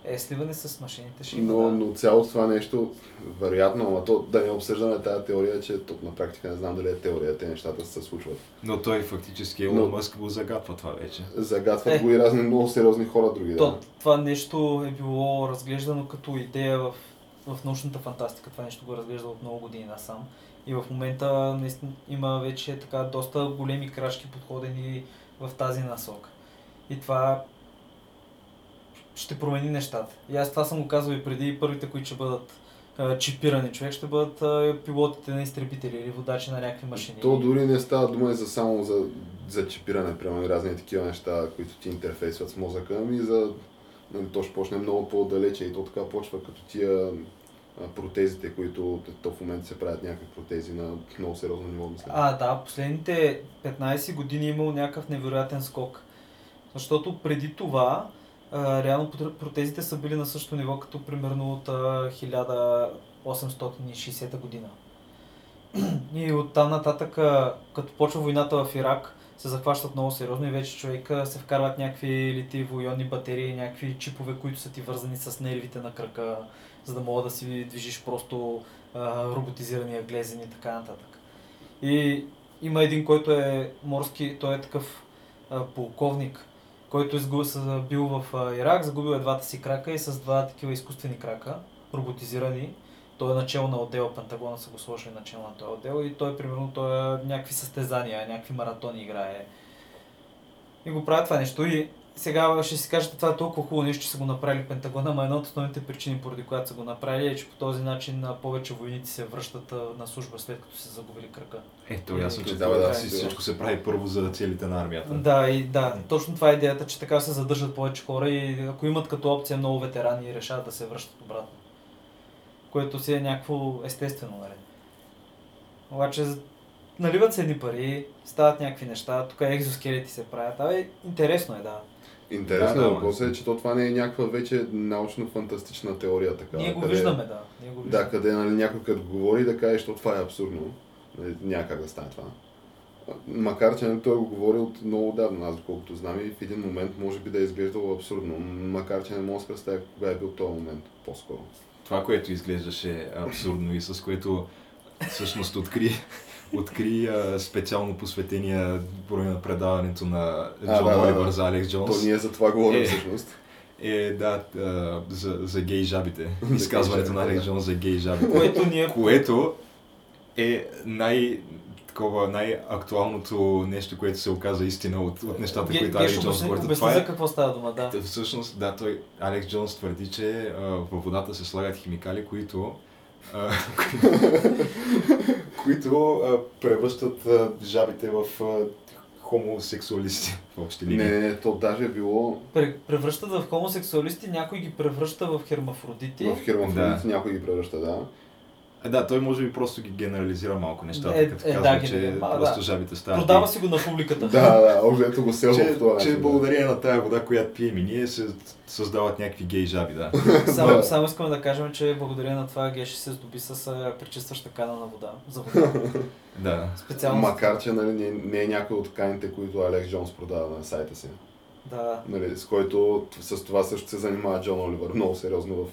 Е, сливане с машините ще Но, има, да. но цялото това нещо, вероятно, ама то да не обсъждаме тази теория, че тук на практика не знам дали е теория, те нещата се случват. Но той фактически Елон Но- Мъск го загатва това вече. Загатват Е. го и разни много сериозни хора други. То, Да. това нещо е било разглеждано като идея в, в научната фантастика. Това нещо го е разглеждал от много години насам. И в момента наистина има вече така доста големи крачки подходени в тази насока. И това ще промени нещата. И аз това съм го казал и преди. Първите, които ще бъдат а, чипирани човек, ще бъдат а, пилотите на изтребители или водачи на някакви машини. То дори не става дума и за само за, за чипиране, примерно и разни такива неща, които ти интерфейсват с мозъка, ами за нали, то ще почне много по-далече и то така почва като тия протезите, които то в момента се правят някакви протези на много сериозно ниво, мисля. А, да, последните 15 години е имал някакъв невероятен скок. Защото преди това, реално проте- протезите са били на същото ниво, като примерно от а, 1860 година. И оттам нататък, а, като почва войната в Ирак, се захващат много сериозно и вече човека се вкарват някакви литиево-ионни батерии, някакви чипове, които са ти вързани с нервите на кръка, за да мога да си движиш просто а, роботизирания глезен и така нататък. И има един, който е морски, той е такъв а, полковник, който с- бил в Ирак, загубил е двата си крака и с два такива изкуствени крака, роботизирани. Той е начало на отдела, Пентагона са го сложили начало на този отдел и той, примерно, той е някакви състезания, някакви маратони играе. И го правят това нещо и сега ще си кажете, това е толкова хубаво нещо, че са го направили Пентагона, но една от основните причини, поради която са го направили, е, че по този начин повече войници се връщат на служба след като се загубили кръка. Ето, ясно, че Да, да, всичко се прави първо за целите на армията. Да, и да, точно това е идеята, че така се задържат повече хора и ако имат като опция много ветерани, решават да се връщат обратно. Което си е някакво естествено, нали? Обаче наливат се едни пари, стават някакви неща, тук екзоскелети се правят. Абе, интересно е, да. Интересно Да, въпросът е, че то това не е някаква вече научно-фантастична теория. Така, Ние го къде- виждаме, да. Ние го виждаме. Да, къде нали, някой като говори да каже, че това е абсурдно. Нали, Няма как да стане това. Макар, че нали, той го говори от много давно, аз доколкото знам и в един момент може би да е изглеждало абсурдно. Макар, че не мога да се представя кога е бил този момент по-скоро. Това, което изглеждаше абсурдно и с което всъщност откри, откри а, специално посветения брой на предаването на А, Джон да, Оливър да. за Алекс То Джонс. ние за това говорим Е. всъщност. Е, да, а, за, за гей жабите. За Изказването на Алекс. Джонс за гей жабите. Което ние... Което е най- такова най-актуалното нещо, което се оказа истина от, от нещата, Ге- които Алекс Джонс говори. Това за е, какво става дума, да. Всъщност, да, той, Алекс Джонс твърди, че а, във водата се слагат химикали, които, а, които а, превръщат а, жабите в а, хомосексуалисти в общи линии. Не, не, то даже е било Пре- Превръщат в хомосексуалисти, някой ги превръща в хермафродити. в хермафродит, Да. някой ги превръща, да. А, да, той може би просто ги генерализира малко нещата, Е, като е, да, казва, ги- че а, просто да. жабите стават. Продава си го на публиката. Да, да, общо го селва в това че да. благодарение на тая вода, която пием и ние, се създават някакви гей жаби, да. Само, Да. само искаме да кажем, че благодарение на това Геши се здоби с пречистваща кана на вода. За вода. да. Специално. Макар, че нали, не, не е някой от тканите, които Алекс Джонс продава на сайта си. Да. Нали, с който с това също се занимава Джон Оливър много сериозно в...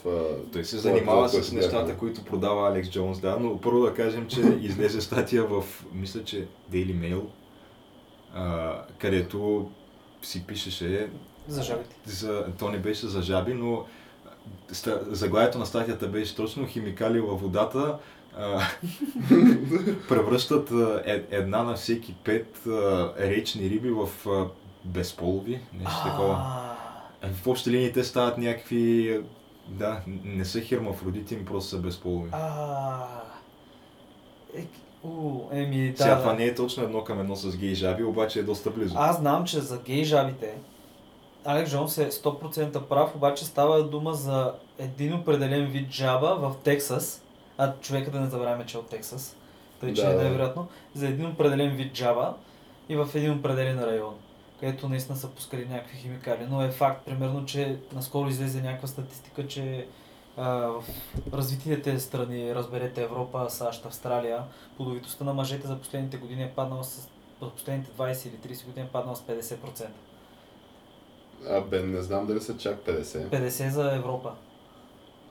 Той се занимава епизод, с нещата, гледахме. които продава Алекс Джонс, да, но първо да кажем, че излезе статия в, мисля, че Daily Mail, а, където си пишеше, За жабите. за, то не беше за жаби, но ста, заглавието на статията беше точно химикали във водата, превръщат е, една на всеки пет речни риби в безполови, нещо такова. А, В общи линии те стават някакви... Да, не са хермафродити, ми просто са безполови. Е, у, еми, да. Сега това не е точно едно към едно с гей жаби, обаче е доста близо. Аз знам, че за гей жабите Алекс Джонс е 100% прав, обаче става дума за един определен вид жаба в Тексас. А човека да не забравяме, че е от Тексас. Тъй, че Да, да. най-вероятно. За един определен вид жаба и в един определен район, където наистина са пускали някакви химикали. Но е факт, примерно, че наскоро излезе някаква статистика, че а, в развитите страни, разберете Европа, САЩ, Австралия, плодовитостта на мъжете за последните години е паднала с в последните 20 или 30 години е паднал с 50%. А, бе, не знам дали са чак 50. 50 за Европа.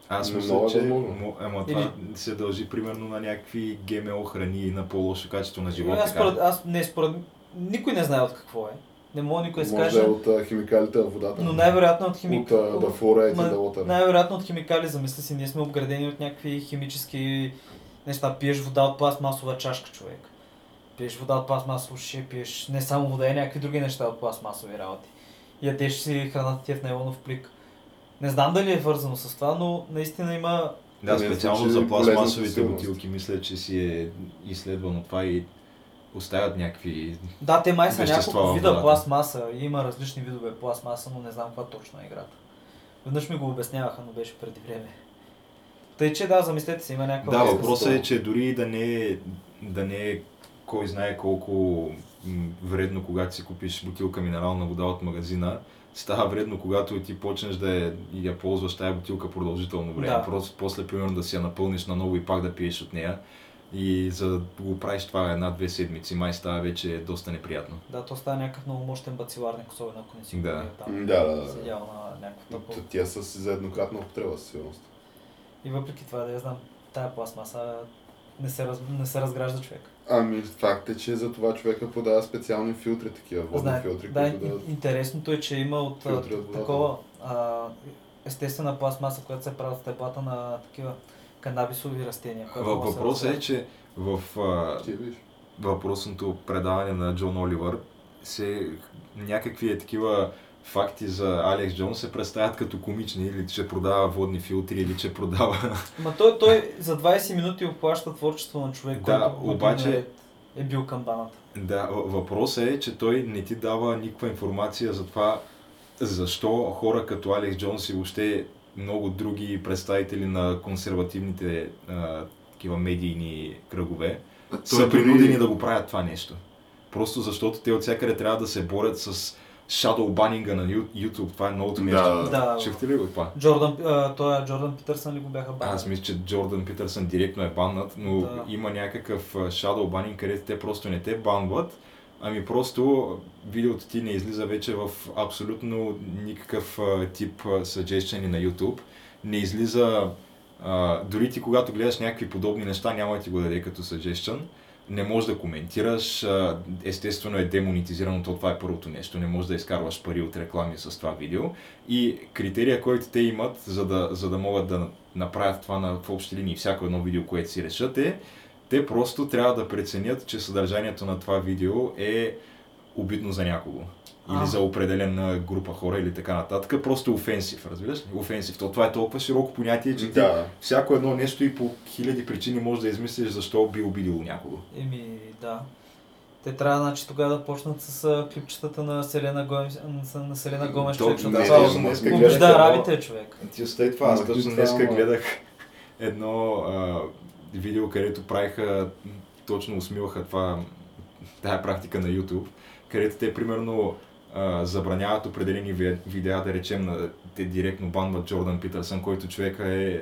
Аз Но мисля, че мо- ама това се дължи примерно на някакви ГМО храни и на по-лошо качество на живота. аз, според, аз не според... Никой не знае от какво е. Не мога никой да се Може каже. е от а, химикалите в водата. Но най-вероятно от От химикали. да флора и да water. Най-вероятно от химикали, замисли си, ние сме обградени от някакви химически неща. Пиеш вода от пластмасова чашка, човек. Пиеш вода от пластмасово шише, пиеш не само вода, и някакви други неща от пластмасови работи. Ядеш си храната ти е в нейлонов плик. Не знам дали е вързано с това, но наистина има... Да, специално за пластмасовите бутилки мисля, че си е изследвано това и оставят някакви... Да, те май са няколко вида пластмаса. Има различни видове пластмаса, но не знам каква точно е играта. Веднъж ми го обясняваха, но беше преди време. Тъй, че да, замислете се, има някаква Да, въпросът е, че дори да не е, да не е кой знае колко вредно, когато си купиш бутилка минерална вода от магазина, става вредно, когато ти почнеш да я, ползваш тая бутилка продължително време. Да. Просто после, примерно, да си я напълниш наново и пак да пиеш от нея. И за да го правиш това една-две седмици, май става вече доста неприятно. Да, то става някакъв много мощен бациларник, особено ако не си го Да. да. там. Да, да, да. Седял на някакво тъпо. Тя са си за еднократна употреба, със сигурност. И въпреки това, да я знам, тая пластмаса не се, раз... не се разгражда човек. Ами, факт е, че за това човека подава специални филтри, такива водни Знае, филтри, да, които да... ин- интересното е, че има от от такова а, естествена пластмаса, която се прави от стеблата на такива канабисови растения. Въпросът е, че в а, въпросното предаване на Джон Оливър се някакви е такива факти за Алекс Джонс се представят като комични, или че продава водни филтри, или че продава... Ма той, той за 20 минути обхваща творчество на човек, Да, който обаче- наред е бил към баната. Да, въпросът е, че той не ти дава никаква информация за това, защо хора като Алекс Джонс и въобще много други представители на консервативните а, такива медийни кръгове са Той дори- принудени да го правят това нещо. Просто защото те от всякъде трябва да се борят с shadow банинга на YouTube. Това е новото Да. нещо. Да. Чухте ли го това? Джордан, а, той е Джордан Питърсън ли го бяха банали? Аз мисля, че Джордан Питърсън директно е баннат, но Да. има някакъв а, shadow банинг, където те просто не те банват, ами просто видеото ти не излиза вече в абсолютно никакъв тип suggestion на YouTube. Не излиза, а, дори ти когато гледаш някакви подобни неща, няма да ти го даде като suggestion. Не можеш да коментираш, естествено е демонетизирано, то това е първото нещо, не можеш да изкарваш пари от реклами с това видео. И критерия, който те имат, за да, за да могат да направят това на, в общи линии, всяко едно видео, което си решат е, те просто трябва да преценят, че съдържанието на това видео е обидно за някого. Или А. за определена група хора или така нататък. Просто офенсив, разбираш ли? Офенсив. То, това е толкова широко понятие, че ти Да. всяко едно нещо и по хиляди причини може да измислиш защо би обидило някого. Еми, да. Те трябва, значи, тогава да почнат с клипчетата на Селена Гомес, на Селена Гомес, То- човек, защото не, това обижда арабите, човек. Ти остави това, аз ти точно днеска гледах едно а, видео, където правиха, точно усмиваха това, тая практика на YouTube, където те примерно а, забраняват определени ви- видеа, да речем, на, те директно банват Джордан Питърсън, който човека е,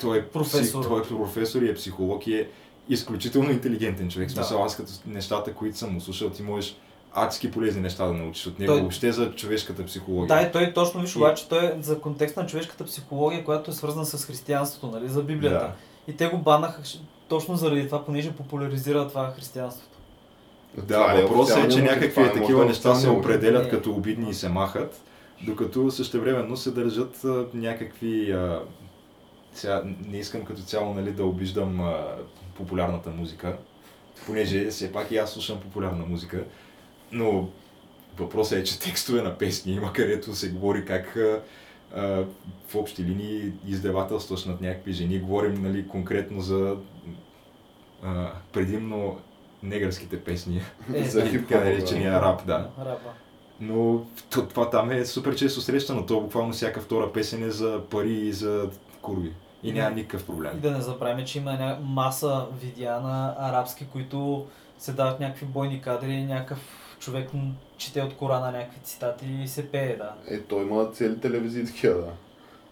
той е, Професор. Той е професор и е психолог и е изключително интелигентен човек. Да. Смисъл, аз като нещата, които съм му слушал, ти можеш адски полезни неща да научиш от него, Той- въобще за човешката психология. Да, и той точно виж, И- обаче той е за контекст на човешката психология, която е свързана с християнството, нали, за Библията. Да. И те го банаха точно заради това, понеже популяризира това християнството. Да, Това е въпросът е, че някакви е такива неща се определят Не. като обидни и се махат, докато същевременно се държат а, някакви... А, сега не искам като цяло нали, да обиждам а, популярната музика, понеже все пак и аз слушам популярна музика, но въпросът е, че текстове на песни има, където се говори как а, в общи линии издевателстваш над някакви жени. Говорим нали, конкретно за а, предимно негърските песни. Е, За да. Така наречения рап, да. Рапа. Но то, това там е супер често срещано. То буквално всяка втора песен е за пари и за курви. И няма никакъв И проблем. да не забравяме, че има ня... маса видеа на арабски, които се дават някакви бойни кадри, някакъв човек чете от Корана някакви цитати и се пее, да. Е, той има цели телевизии такива, да.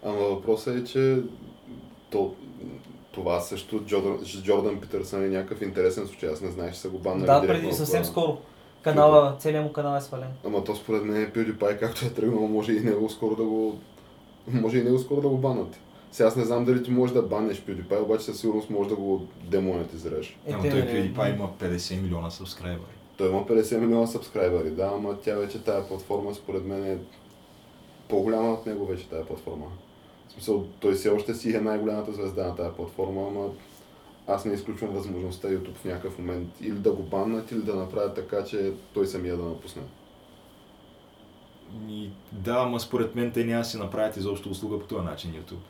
Ама въпросът е, че то, това също Джордан, Джордан Питърсън е някакъв интересен случай. Аз не знаех, че са го баннали да, преди съвсем това. скоро. Канала, целият му канал е свален. Ама то според мен PewDiePie, както е тръгнал, може и него скоро да го... Може и него скоро да го банат. Сега аз не знам дали ти можеш да банеш PewDiePie, обаче със сигурност може да го демонетизираш. Е, Ама той нали, PewDiePie има 50 милиона сабскрайбъри. Той има 50 милиона сабскрайбъри, да, ама тя вече тая платформа според мен е по-голяма от него вече тая платформа. В смисъл, той все още си е най-голямата звезда на тая платформа, ама аз не изключвам възможността YouTube в някакъв момент или да го баннат, или да направят така, че той самия да напусне. И, да, ама според мен те няма да си направят изобщо услуга по този начин YouTube.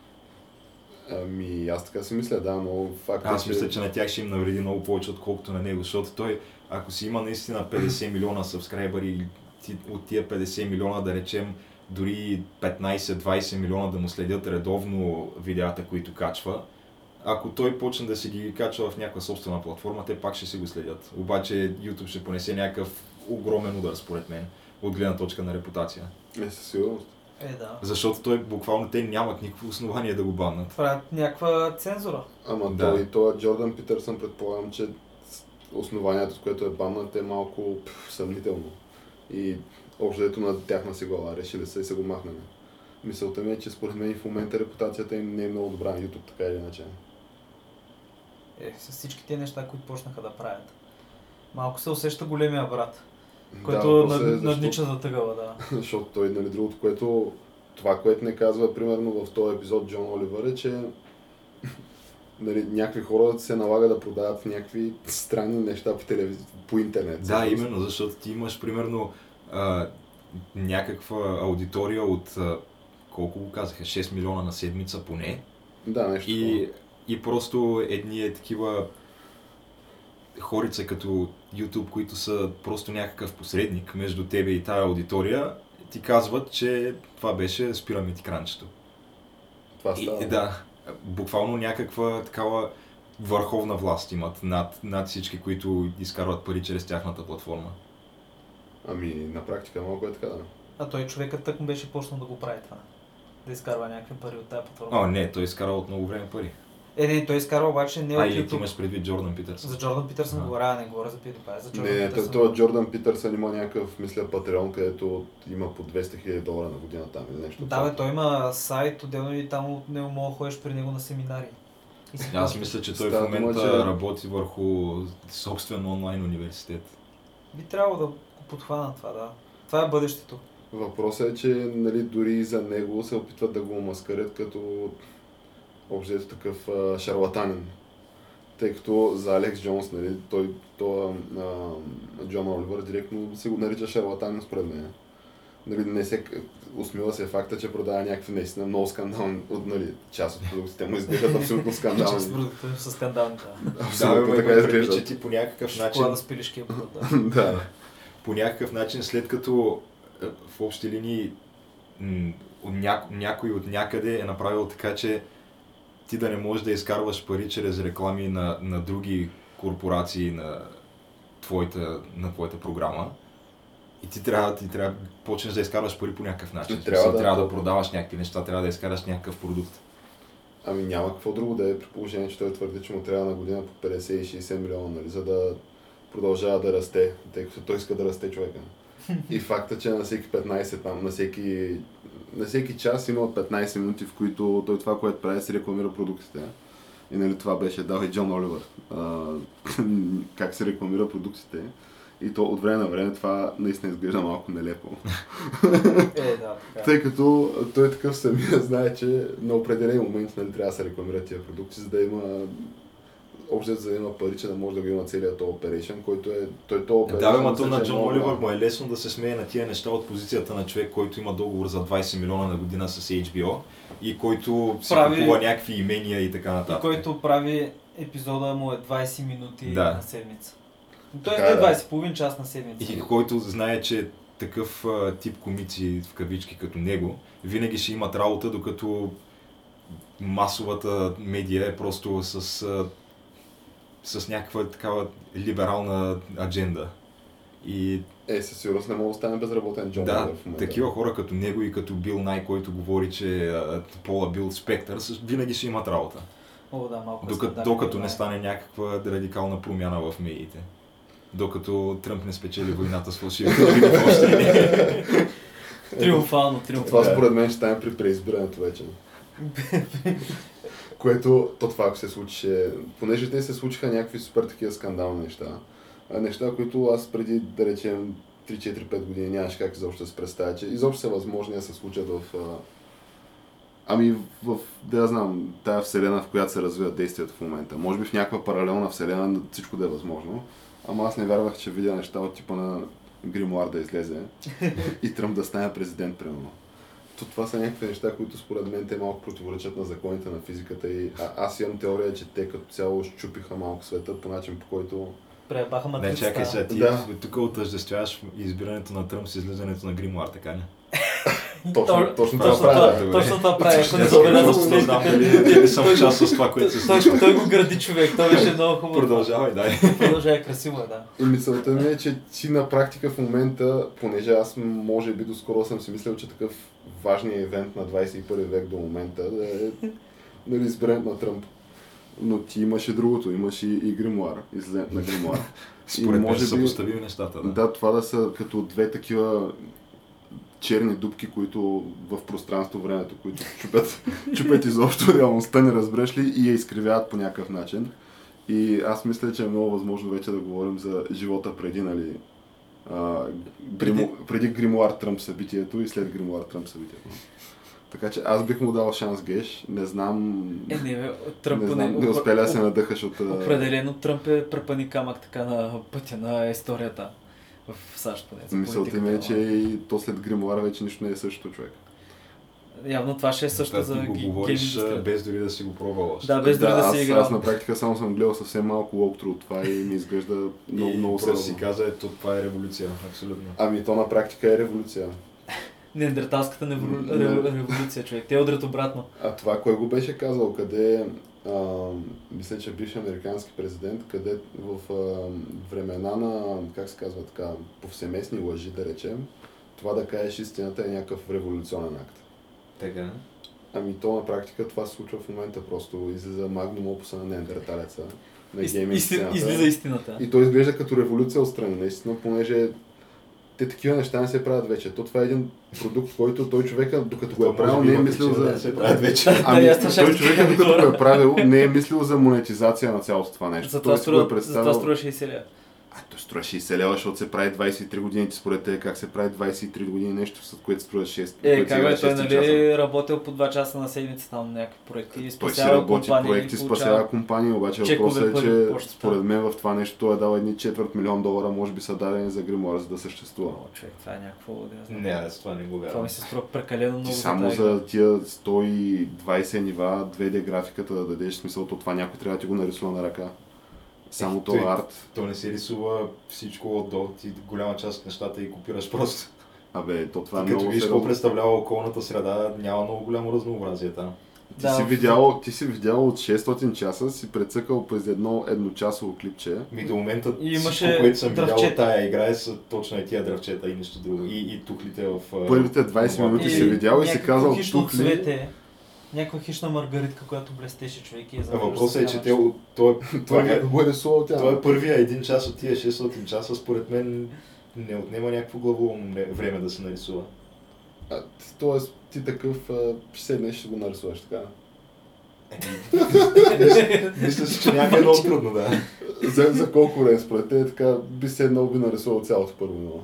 Ами, аз така си мисля, да, но факт е, Аз мисля, че на тях ще им навреди много повече, отколкото на него, защото той, ако си има наистина 50 милиона сабскрайбъри, и ти- от тия 50 милиона, да речем, дори 15-20 милиона да му следят редовно видеята, които качва, ако той почне да си ги качва в някаква собствена платформа, те пак ще си го следят. Обаче YouTube ще понесе някакъв огромен удар, според мен, от гледна точка на репутация. Е, със сигурност. Е, да. Защото той буквално те нямат никакво основание да го баннат. Правят някаква цензура. Ама Да. той, той Джордан Питърсън предполагам, че основанието, с което е баннат е малко пф, съмнително. И общото на тяхна си глава решили са и са го махнали. Мисълта ми е, че според мен в момента репутацията им не е много добра на YouTube, така или иначе. Е, с всички тези неща, които почнаха да правят. Малко се усеща големия брат, който да, над, защо- наднича за тъгъла, да. Защото той, нали, другото, което, това, което не казва, примерно в този епизод Джон Оливър е, че нали, някакви хора се налага да продават някакви странни неща по телевизия, по интернет. Да, Всъщност. именно, защото ти имаш примерно а, някаква аудитория от а, колко го казаха, 6 милиона на седмица поне. Да, нещо. И, и просто едни е такива хорица като YouTube, които са просто някакъв посредник между тебе и тая аудитория, ти казват, че това беше спираме ти кранчето. това И, става. да, буквално някаква такава върховна власт имат над, над всички, които изкарват пари чрез тяхната платформа. Ами, на практика малко е така, да. А той човекът тък му беше почнал да го прави това. Да изкарва някакви пари от тази платформа. О, не, той изкара от много време пари. Е, не, той изкарва обаче не от А, или ти YouTube. имаш предвид Джордан Питърсън. За Джордан Питърсън говоря, не говоря за PewDiePie. За Джордан Не, той, Питърсън. той Джордан Питърсън има някакъв, мисля, патреон, където има по 200 000 долара на година там или нещо. Да, бе, той има сайт, отделно и там от него мога да ходиш при него на семинари. И си Аз мисля, че той в Става момента че- работи върху собствен онлайн университет. Би трябвало да го подхвана това, да. Това е бъдещето. Въпросът е, че нали, дори и за него се опитват да го маскарят като общо такъв а, шарлатанин. Тъй като за Алекс Джонс, нали, той, той а, Джон Оливър директно се го нарича шарлатанин според мен. Нали, не се, усмила се факта, че продава някакви наистина много скандални, от, нали, част от продуктите му изглеждат абсолютно Част скандални. продукта са скандални, да. Абсолютно така предвид, че ти по някакъв начин Шоколада с пилешки е продукт, да. да. по някакъв начин, след като в общи линии м, от няко, някой от някъде е направил така, че ти да не можеш да изкарваш пари чрез реклами на, на други корпорации на твоята, на твоята програма. И ти трябва, ти трябва да почнеш да изкарваш пари по някакъв начин. Ти Трябва, да, да- трябва да продаваш някакви неща, трябва да изкараш някакъв продукт. Ами няма какво друго да е при положение, че той твърди, че му трябва на година по 50 и 60 милиона, нали, за да продължава да расте, тъй като той иска да расте човека. И факта, че на всеки 15 там, на всеки, на всеки час има 15 минути, в които той това, което прави, си рекламира продуктите. И нали това беше дал и Джон Оливър. А, как се рекламира продуктите. И то от време на време това наистина изглежда малко нелепо. Е, да, така. Тъй като той такъв самия знае, че на определени моменти нали, трябва да се рекламират тия продукти, за да има общо за да има пари, че да може да го има целият този оперейшн, който е... Той то Да, бе, ма то на Джон Оливър му е лесно да се смее на тия неща от позицията на човек, който има договор за 20 милиона на година с HBO и който си Прави- купува някакви имения и така И нататък. който прави епизода му е 20 минути Да. на седмица. Той Така е е, да. 20, половин час на седмица. И който знае, че такъв а, тип комици в кавички като него винаги ще имат работа, докато масовата медия е просто с, а, с някаква такава либерална адженда. И Е, със сигурност не мога да стане безработен Джон да, в момента. такива хора като него и като Бил Най, който говори, че а, Пола Бил Спектър, винаги ще имат работа. О, да, малко е Докато, скандален, докато да. не стане някаква радикална промяна в медиите. Докато Тръмп не спечели войната с фалшивите общини. Триумфално, Това триумфално. според мен ще стане при преизбирането вече. Което, то това ако се случи, понеже те се случиха някакви супер такива скандални неща, неща, които аз преди, да речем, 3-4-5 години нямаше как изобщо да се представя, че изобщо са възможни да се случат в... а, Ами в, да я знам, тая вселена, в която се развиват действията в момента. Може би в някаква паралелна вселена всичко да е възможно. Ама аз не вярвах, че видя неща от типа на Гримуар да излезе и Тръмп да стане президент, примерно. То това са някакви неща, които според мен те малко противоречат на законите на физиката и а, аз имам теория, че те като цяло щупиха малко света по начин по който Пребаха Не, матрицата. чакай сега, ти Да. тук отъждествяваш избирането на Тръмп с излизането на Гримуар, така ли? Точно, точно това точно това, точно това прави. Ако не Не забеляза дали дали съм част с това, което се случва. той го гради човек, той беше много хубаво. Продължавай, дай. Продължава красиво е, да. И мисълта ми е, че ти на практика в момента, понеже аз може би доскоро съм си мислил, че такъв важният евент на 21 век до момента да е нали, избирането на Тръмп. Но ти имаш и другото, имаш и, и гримуар, излезението на гримуар. Според мен може са би- нещата, да. Да, това да са като две такива черни дупки, които в пространство времето, които чупят, чупят изобщо реалността, не разбереш ли, и я изкривяват по някакъв начин. И аз мисля, че е много възможно вече да говорим за живота преди, нали, а, гримо, преди Гримуар Тръмп събитието и след Гримуар Тръмп събитието. Така че аз бих му дал шанс Геш. Не знам, Е, не, бе, Тръмп не, знам, не, не успя да се надъхаш от... Определено Тръмп е препани камък така на пътя на историята в САЩ поне. Мисълта ми е, че и то след Гримуар вече нищо не е същото човек. Явно това ще е също Да, за ти го говориш без дори да си го пробвал. Да, без дори да си аз, играл. аз на практика само съм гледал съвсем малко лоутру от това и ми изглежда много, И много сериозно. си каза, ето това е революция, абсолютно. Ами то на практика е революция. Неандерталската невру- Не. ре- революция, човек. Те удрят обратно. А това кой го беше казал? Къде, а, мисля, че бивш американски президент, къде в а, времена на, как се казва така, повсеместни лъжи, да речем, това да кажеш истината е някакъв революционен акт. Така. Ами то на практика това се случва в момента, просто излиза магнум опуса на неандерталеца, на Из- гейминг исти- сцената. Излиза истината. И то изглежда като революция отстрани, наистина, понеже те такива неща не се правят вече. То това е един продукт, който той човека, докато го е правил, не е мислил за... да се правят вече. Ами, той човека, докато това. го е правил, не е мислил за монетизация на цялото това нещо. Си го е струва 60 лева. Струва 60 лева, защото се прави 23 години. Ти според те как се прави 23 години нещо, с което струва 6 Е, как бе, той 6 нали часа. е работил по 2 часа на седмица там някакви проекти и Той си работи компании. проекти, спасява компании, обаче въпросът е, че по почтата. според мен в това нещо той е дал едни четвърт милион долара, може би са дадени за гримуар, за да съществува. О, човек, това е някакво... не. Не, аз това не го Това вярвам. ми се струва прекалено много. Ти само за тия 120 нива, 2D графиката да дадеш смисъл, то това някой трябва да ти го нарисува на ръка. Само то арт. То не се рисува всичко отдолу, ти голяма част от нещата и копираш просто. Абе, то това е Ти като много виж какво представлява околната среда, няма много голямо разнообразие там. Ти, Да, си видял, ти си видял от 600 часа, си прецъкал през едно едночасово клипче. Ми до момента И имаше всичко, което съм видял дръвчета. от тая игра е са точно е тия дръвчета и нищо друго. И, и тухлите в... Първите 20 това- минути си видял и си казал хищно тук ли? цвете, някаква хищна маргаритка, която блестеше човек и е А Въпросът е, че те, от- той, Това това е, как го е рисувал тя. той е първия един час от тия 600 часа, според мен не отнема някакво главово време да се нарисува. А, Тоест, ти такъв а, ще седнеш ще го нарисуваш така. Мисля си, че някак е много трудно, да. За, за колко време според те така би седнал би нарисувал цялото първо ниво.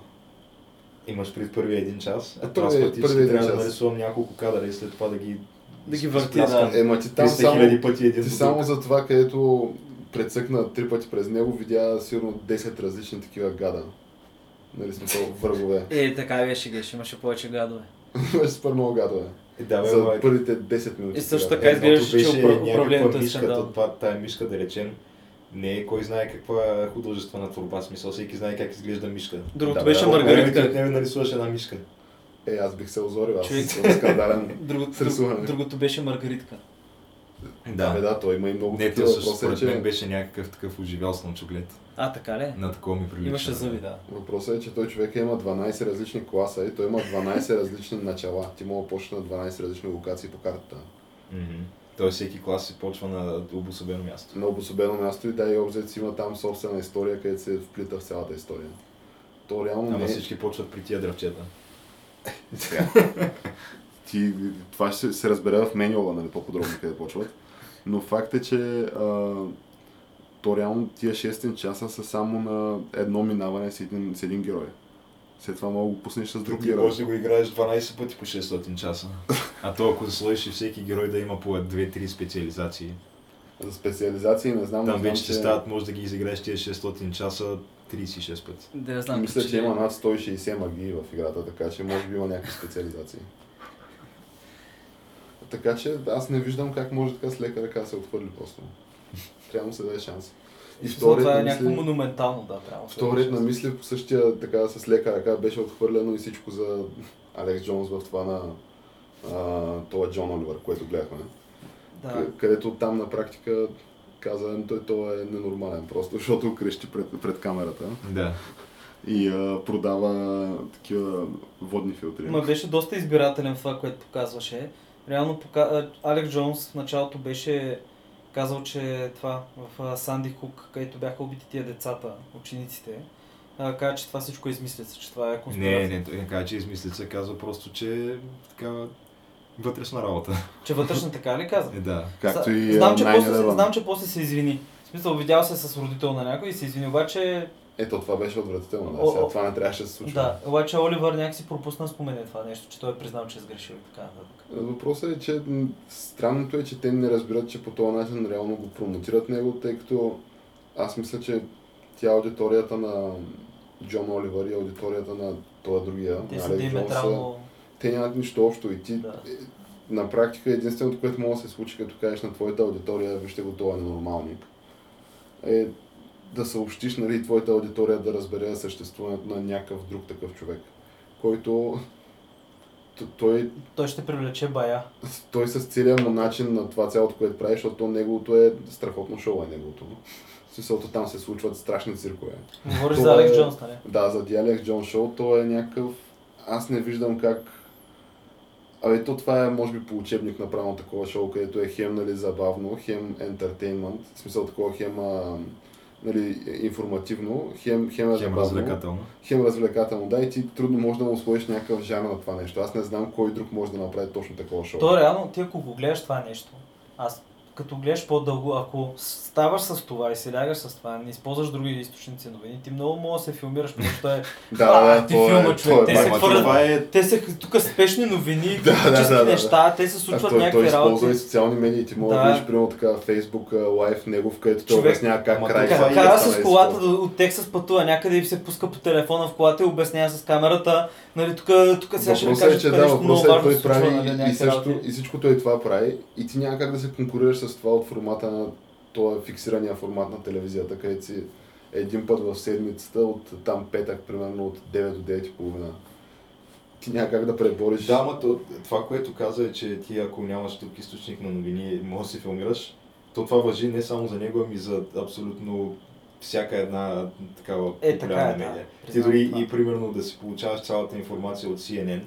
Имаш пред първия един час, а фактически първия един трябва да час. нарисувам няколко кадъра и след това да ги Да ги върти, да. Ема ти там 300 само, хиляди пъти един ти само за това, където прецъкна три пъти през него, видя сигурно 10 различни такива гада. Нали смисъл, врагове. Е, така беше, геш, имаше повече гадове. Имаше супер много гадове. Е, да, бе, За ама, първите 10 минути. И също така изглеждаше, че управлението е мишка, скандално. то това, тая мишка, да речем, не е кой знае каква художествена творба, смисъл, всеки знае как изглежда мишка. Другото Да, беше Колко време ти маргаритка. отнеме да нарисуваш една мишка? Е, аз бих се озорил, аз Човек. съм скандален. Другото, С рисуване. другото беше маргаритка. Да, бе, да, той има и много Не, такива въпроси, според мен че... беше някакъв такъв оживял слънчоглед. А, така ли? На такова ми прилича. Имаше зъби, да. Въпросът е, че той човек има 12 различни класа и той има 12 различни начала. Ти мога да почнеш на 12 различни локации по картата. Мгм. Тоест всеки клас се почва на обособено място. на обособено място и да, и обзет си има там собствена история, където се вплита в цялата история. То реално Ама не е... всички почват при тия дръвчета. Сега. Ти, това ще се разбере в менюала, нали, по-подробно къде почват. Но факт е, че а, то реално тия 6 часа са само на едно минаване с един, с един герой. След това мога да го пуснеш с друг Ти герой. можеш да го играеш 12 пъти по 600 часа. А то ако сложиш и всеки герой да има по 2-3 специализации. За специализации не знам. Там вече че... стават, може да ги изиграеш тия 600 часа 36 пъти. Да, я знам. Мисля, че има над 160 магии в играта, така че може би има някакви специализации. Така че аз не виждам как може така с лека ръка се отхвърли просто. Трябва да му се даде шанс. И Това вторият е някакво монументално, да, трябва. вторият на мисли по същия така с лека ръка беше отхвърлено и всичко за Алекс Джонс в това на а, това Джон Оливър, което гледахме. Да. Къ- Където там на практика каза, той, той е ненормален просто, защото крещи пред, пред камерата Да. и а, продава такива водни филтри. Ма беше доста избирателен в това, което показваше. Реално пока... Алекс Джонс в началото беше казал, че това в Санди Хук, където бяха убити тия децата, учениците, каза, че това всичко е измислица, че това е Не, конспирация. не, той не каза, че измислица, казва просто, че е такава вътрешна работа. Че вътрешно така ли каза? Е, да. Както и знам, че 9/11. после, се- знам, че после се извини. В смисъл, видял се с родител на някой и се извини, обаче, Ето това беше отвратително. Да. Сега това не трябваше да се случва. да, обаче Оливър някакси пропусна да спомене това нещо, че той е признал, че е сгрешил и така нататък. Въпросът е, че странното е, че те не разбират, че по този начин реално го промотират него, тъй като аз мисля, че тя е аудиторията на Джон Оливър и аудиторията на този другия, Те на са- диаметрално... те нямат нищо общо и ти Да. е, на практика единственото, което може да се случи, като кажеш на твоята аудитория, вижте го това ненормалник, е да съобщиш нали, твоята аудитория да разбере съществуването на някакъв друг такъв човек, който той, Той ще привлече бая. той с целият му начин на това цялото, което прави, защото то неговото е страхотно шоу е неговото. Смисълто там се случват страшни циркове. Говориш за Алекс е- Джонс, нали? Да, за The Alex John Show, то е някакъв... Аз не виждам как... Абе, то това е, може би, по учебник направено такова шоу, където е хем, нали, забавно, хем ентертеймент, в смисъл такова хем, а, нали, информативно, хем, хем е Хем забавно, развлекателно. хем развлекателно. Да, и ти трудно можеш да му сложиш някакъв жанр на това нещо. Аз не знам кой друг може да направи точно такова шоу. То реално, ти ако го гледаш това нещо, аз като гледаш по-дълго, ако ставаш с това и се лягаш с това, не използваш други източници новини, ти много може да се филмираш, защото е... Да, А, да, ти то филма, е, човек, е те се хвърлят- е... Те са тук спешни новини, Да, да, политически да, да, неща, те се А случват той, той някакви използва и работи. социални медии. Ти можеш Да. да видиш, примерно така, Facebook лайв негов, където той обяснява как край е Кара с колата да, от Тексас пътува някъде и се пуска по телефона в колата и обяснява с камерата. Нали, тук, тук сега ще ви кажа, е, че да, нещо много въпросът е, важно той прави нали, и, някакви също, работи. и всичко той това прави и ти няма как да се конкурираш с това от формата на това фиксирания формат на телевизията, където си един път в седмицата, от там петък, примерно от 9 до 9 и половина. Ти няма как да пребориш. Да, то, това, което каза е, че ти ако нямаш друг източник на новини, може да се филмираш, то това въжи не само за него, ами за абсолютно всяка една такава Е, така е, да. медия. Ти Признавам дори това. и примерно да си получаваш цялата информация от CNN,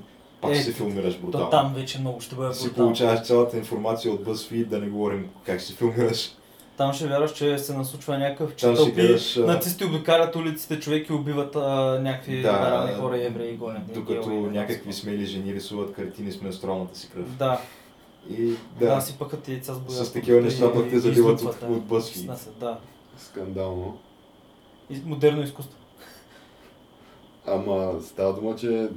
пак Е, се филмираш То брутално. там вече много ще бъде си брутално. получаваш цялата информация от BuzzFeed, да не говорим как се филмираш. Там ще вярваш, че се насочва някакъв, че ще тълпи гледаш, нацисти обикарят улиците, човек и убиват а, някакви Да, либерални хора, евреи и гонят. Докато и някакви смели жени рисуват картини с менструалната си кръв. Да, И да, да, си пъкат яйца с боя. с такива неща пък те заливат от, от BuzzFeed. Да. Скандално. И модерно изкуство. Ама става дума, че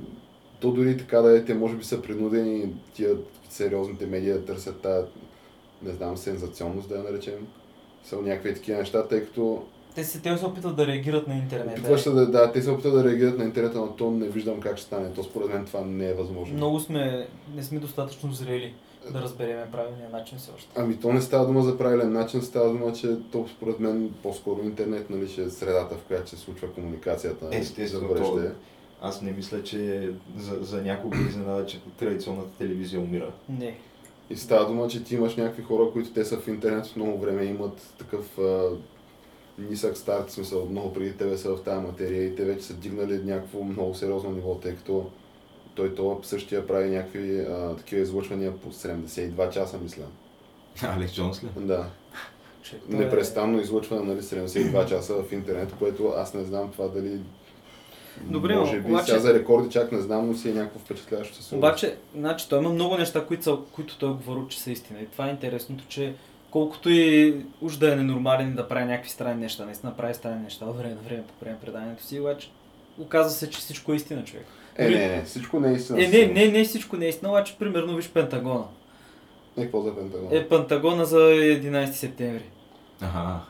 то дори така да е, те може би са принудени тия сериозните медии да търсят тая, не знам, сензационност да я наречем. Са някакви такива неща, тъй като Те се, те се опитват да реагират на интернет. опитваш да, да, те се опитват да реагират на интернета, но то не виждам как ще стане. То според мен това не е възможно. Много сме, не сме достатъчно зрели да разбереме правилния начин все още. Ами то не става дума за правилен начин, става дума, че то според мен по-скоро интернет нали, ще е средата, в която се случва комуникацията. Естествено, за бъдеще. Аз не мисля, че за, за някого изненада, че традиционната телевизия умира. Не. И става дума, че ти имаш някакви хора, които те са в интернет от много време, имат такъв а, нисък старт, смисъл много преди тебе са в тази материя и те вече са дигнали някакво много сериозно ниво, тъй като той това същия прави някакви а, такива излъчвания по 72 часа, мисля. Алекс Джонс ли? Да. Е- Непрестанно излъчване, нали, 72 часа в интернет, което аз не знам това дали... Добре, може би обаче- сега за рекорди чак не знам, но си е някакво впечатляващо със. Обаче, значи, той има много неща, които, са, които той е говорил, че са истина. И това е интересното, че колкото и уж да е ненормален да прави някакви странни неща, наистина прави странни неща от време на време по време преданието си, обаче оказва се, че всичко е истина, човек. Е, не, не, всичко не е истина. Е, не, не, не всичко не е истина, обаче примерно виж Пентагона. Е, какво за Пентагон? Е, Пентагона за 11 септември. Ага.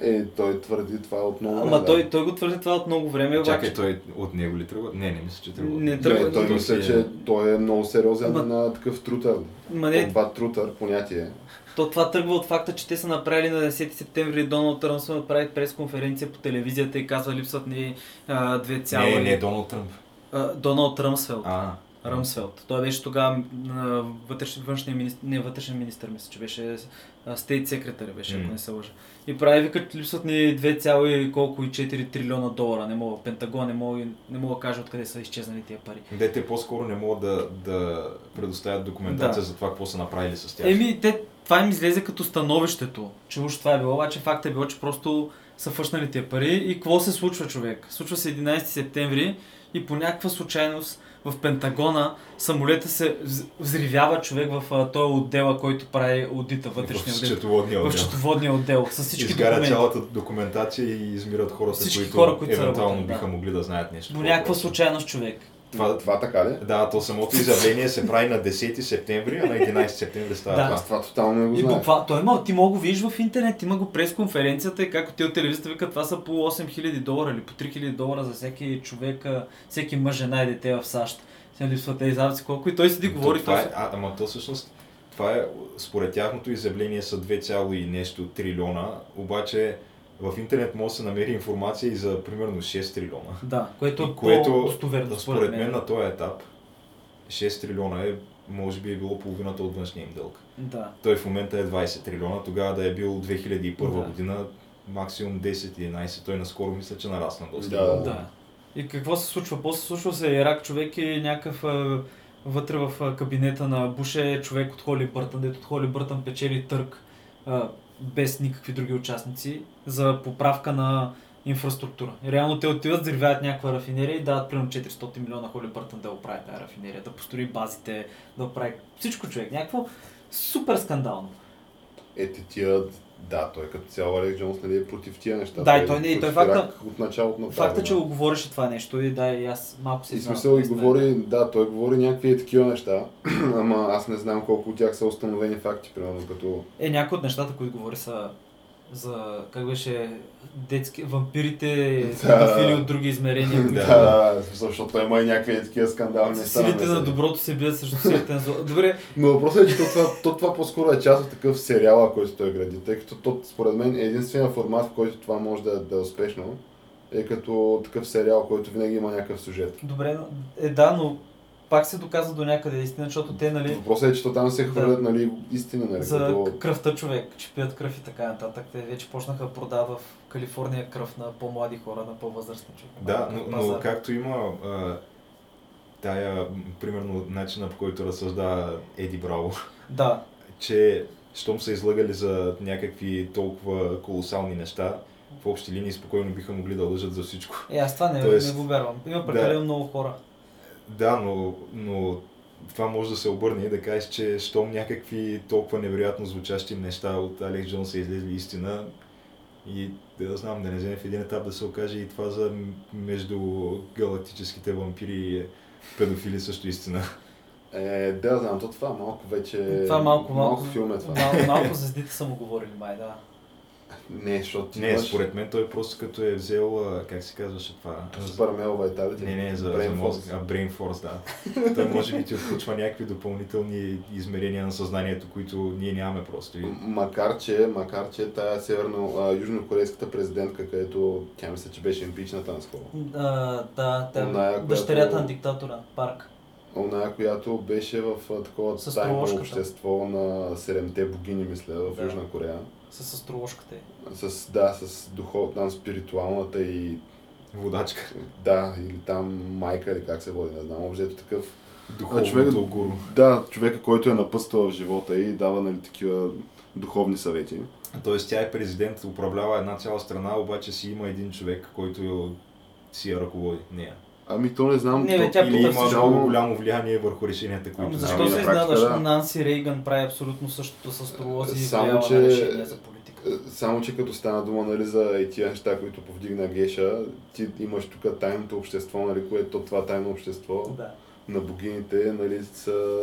Е, той твърди това от много Ама време, той, да. той го твърди това от много време, обаче. Чакай, той от него ли тръгва? Не, не мисля, че тръгва. Не Не, тръгва. той той мисля, си е- че той е много сериозен Ама- на такъв трутър. Ма не, Това трутър понятие. То това тръгва от факта, че те са направили на 10 септември Доналд Тръмп са направили пресконференция по телевизията и казва липсват ни а, две цяло. Не, не, Доналд Тръмп. А, Доналд Ръмсфелд. А, Ръмсфелд. Той беше тогава външния министр, не вътрешен министр, мисля, че беше стейт секретар беше, ако М. не се лъжа. И прави викат, липсват ни 2, цяло и колко и 4 трилиона долара. Не мога, Пентагон не мога, не мога да кажа откъде са изчезнали тия пари. Дете по-скоро не могат да, да предоставят документация Да. за това какво са направили с тях. Еми, те, това им излезе като становището, че уж това е било, обаче факт е било, че просто са фъшнали тия пари. И какво се случва, човек? Случва се 11 септември и по някаква случайност в Пентагона самолета се вз- взривява човек в този отдела, който прави аудита, вътрешния в отдел. счетоводния В отдел. счетоводния отдел, с всички Изгаря документи. цялата документация и измират хората, Всички които, хора, които евентуално работили, биха да. могли да знаят нещо. До някаква случайност, човек. Това, това така ли? Да, то самото изявление се прави на 10 септември, а на 11 септември става Да. това. Това тотално не го И знам. буквално, той има, ти мога го видиш в интернет, има го пресконференцията и както те от телевизията викат, това са по 8000 долара или по 3000 долара за всеки човек, всеки мъж, жена и дете в САЩ. Сега липсват тези записи колко и той седи говори. това той е, се- а, ама то всъщност, това е, според тяхното изявление са 2, и нещо трилиона, обаче в интернет може да се намери информация и за примерно 6 трилиона. Да, което е което, по-достоверно според мен на този етап, 6 трилиона е, може би е било половината от външния им дълг. Да. Той в момента е 20 трилиона, тогава да е бил 2001 Да. година, максимум 10-11, той наскоро мисля, че нарасна доста. Да. да. И какво се случва? После случва се Ирак, човек и някакъв а, вътре в кабинета на Буш е човек от Холи Бъртън, дето от Холи Бъртън печели търг а, без никакви други участници за поправка на инфраструктура. Реално те отиват, взривяват някаква рафинерия и дават примерно 400 милиона Холи Бъртън да оправи тази рафинерия, да построи базите, да оправи всичко човек. Някакво супер скандално. Е, ти тия... Да, той като цяло Алекс Джонс нали, е против тия неща. Да, и той не- и той факта- От началото на Факта, че го говореше това нещо и да, и аз малко се И смисъл и говори, да, той говори някакви такива неща, ама аз не знам колко от тях са установени факти, примерно като... Е, някои от нещата, които говори са за, как беше, детски, вампирите, Да. педофили от други измерения. Да. Да, да, защото има и някакви такива скандални неща. Силите на намесени. доброто се бият срещу силите на злото. Добре, Но въпросът е, че то това, то това по-скоро е част от такъв сериал, който той гради, тъй като то, според мен е единствения формат, в който това може да, да е успешно, е като такъв сериал, който винаги има някакъв сюжет. добре, е да, но пак се доказва до някъде истина, защото те, нали, Въпросът е, че то там се хвърлят нали, истини, нали, за като... кръвта човек, че пият кръв и така нататък. Те вече почнаха да продават в Калифорния кръв на по-млади хора, на по-възрастни човек. Да, но, но както има а, тая, примерно, начина по който разсъжда Еди Браво, Да, че щом са излъгали за някакви толкова колосални неща, в общи линии спокойно биха могли да лъжат за всичко. е, аз това не, Тоест- не го вярвам. Има прекалено много хора. Да, но, но това може да се обърне и да кажеш, че щом някакви толкова невероятно звучащи неща от Алекс Джон са излезли истина и да, знам, да не вземе в един етап да се окаже и това за между галактическите вампири и педофили също истина. Е, да, знам, то това малко вече... Това малко, малко, малко филм е това. Малко, малко звездите са му говорили, май, да. Не, защото Не, имаш според мен той просто като е взел, как се казваше това? Male Vitality. Не, не, за, за Brain мозък, Force. а Brain Force, да. Той може би ти включва някакви допълнителни измерения на съзнанието, които ние нямаме просто. Макар че, макар че тая северно, а, южнокорейската президентка, където тя мисля, че беше импичната наскоро. Да, да, тя, Оная, дъщерята която- на диктатора, Парк. Оная, която беше в такова тайно общество на седемте богини, мисля, в Да. Южна Корея. С астрологката й. С, да, с духов, там спиритуалната и Водачка. да, или там майка, или как се води, не знам, обзето такъв Духовното човек- гуру. Да, човека, който е напъствал в живота и дава нали, такива духовни съвети. Тоест тя е президент, управлява една цяла страна, обаче си има един човек, който си я ръководи нея. Ами то не знам. Не, то... бе, тя Или има много голямо влияние върху решенията, които Ами защо се изненадаш? да. Нанси Рейган прави абсолютно същото с астролози и Само, влиява че- на решения за политика. Е, Само, че като стана дума нали, за и тия неща, които повдигна Геша, ти имаш тук тайното общество, нали, което това тайно общество Да. на богините нали, са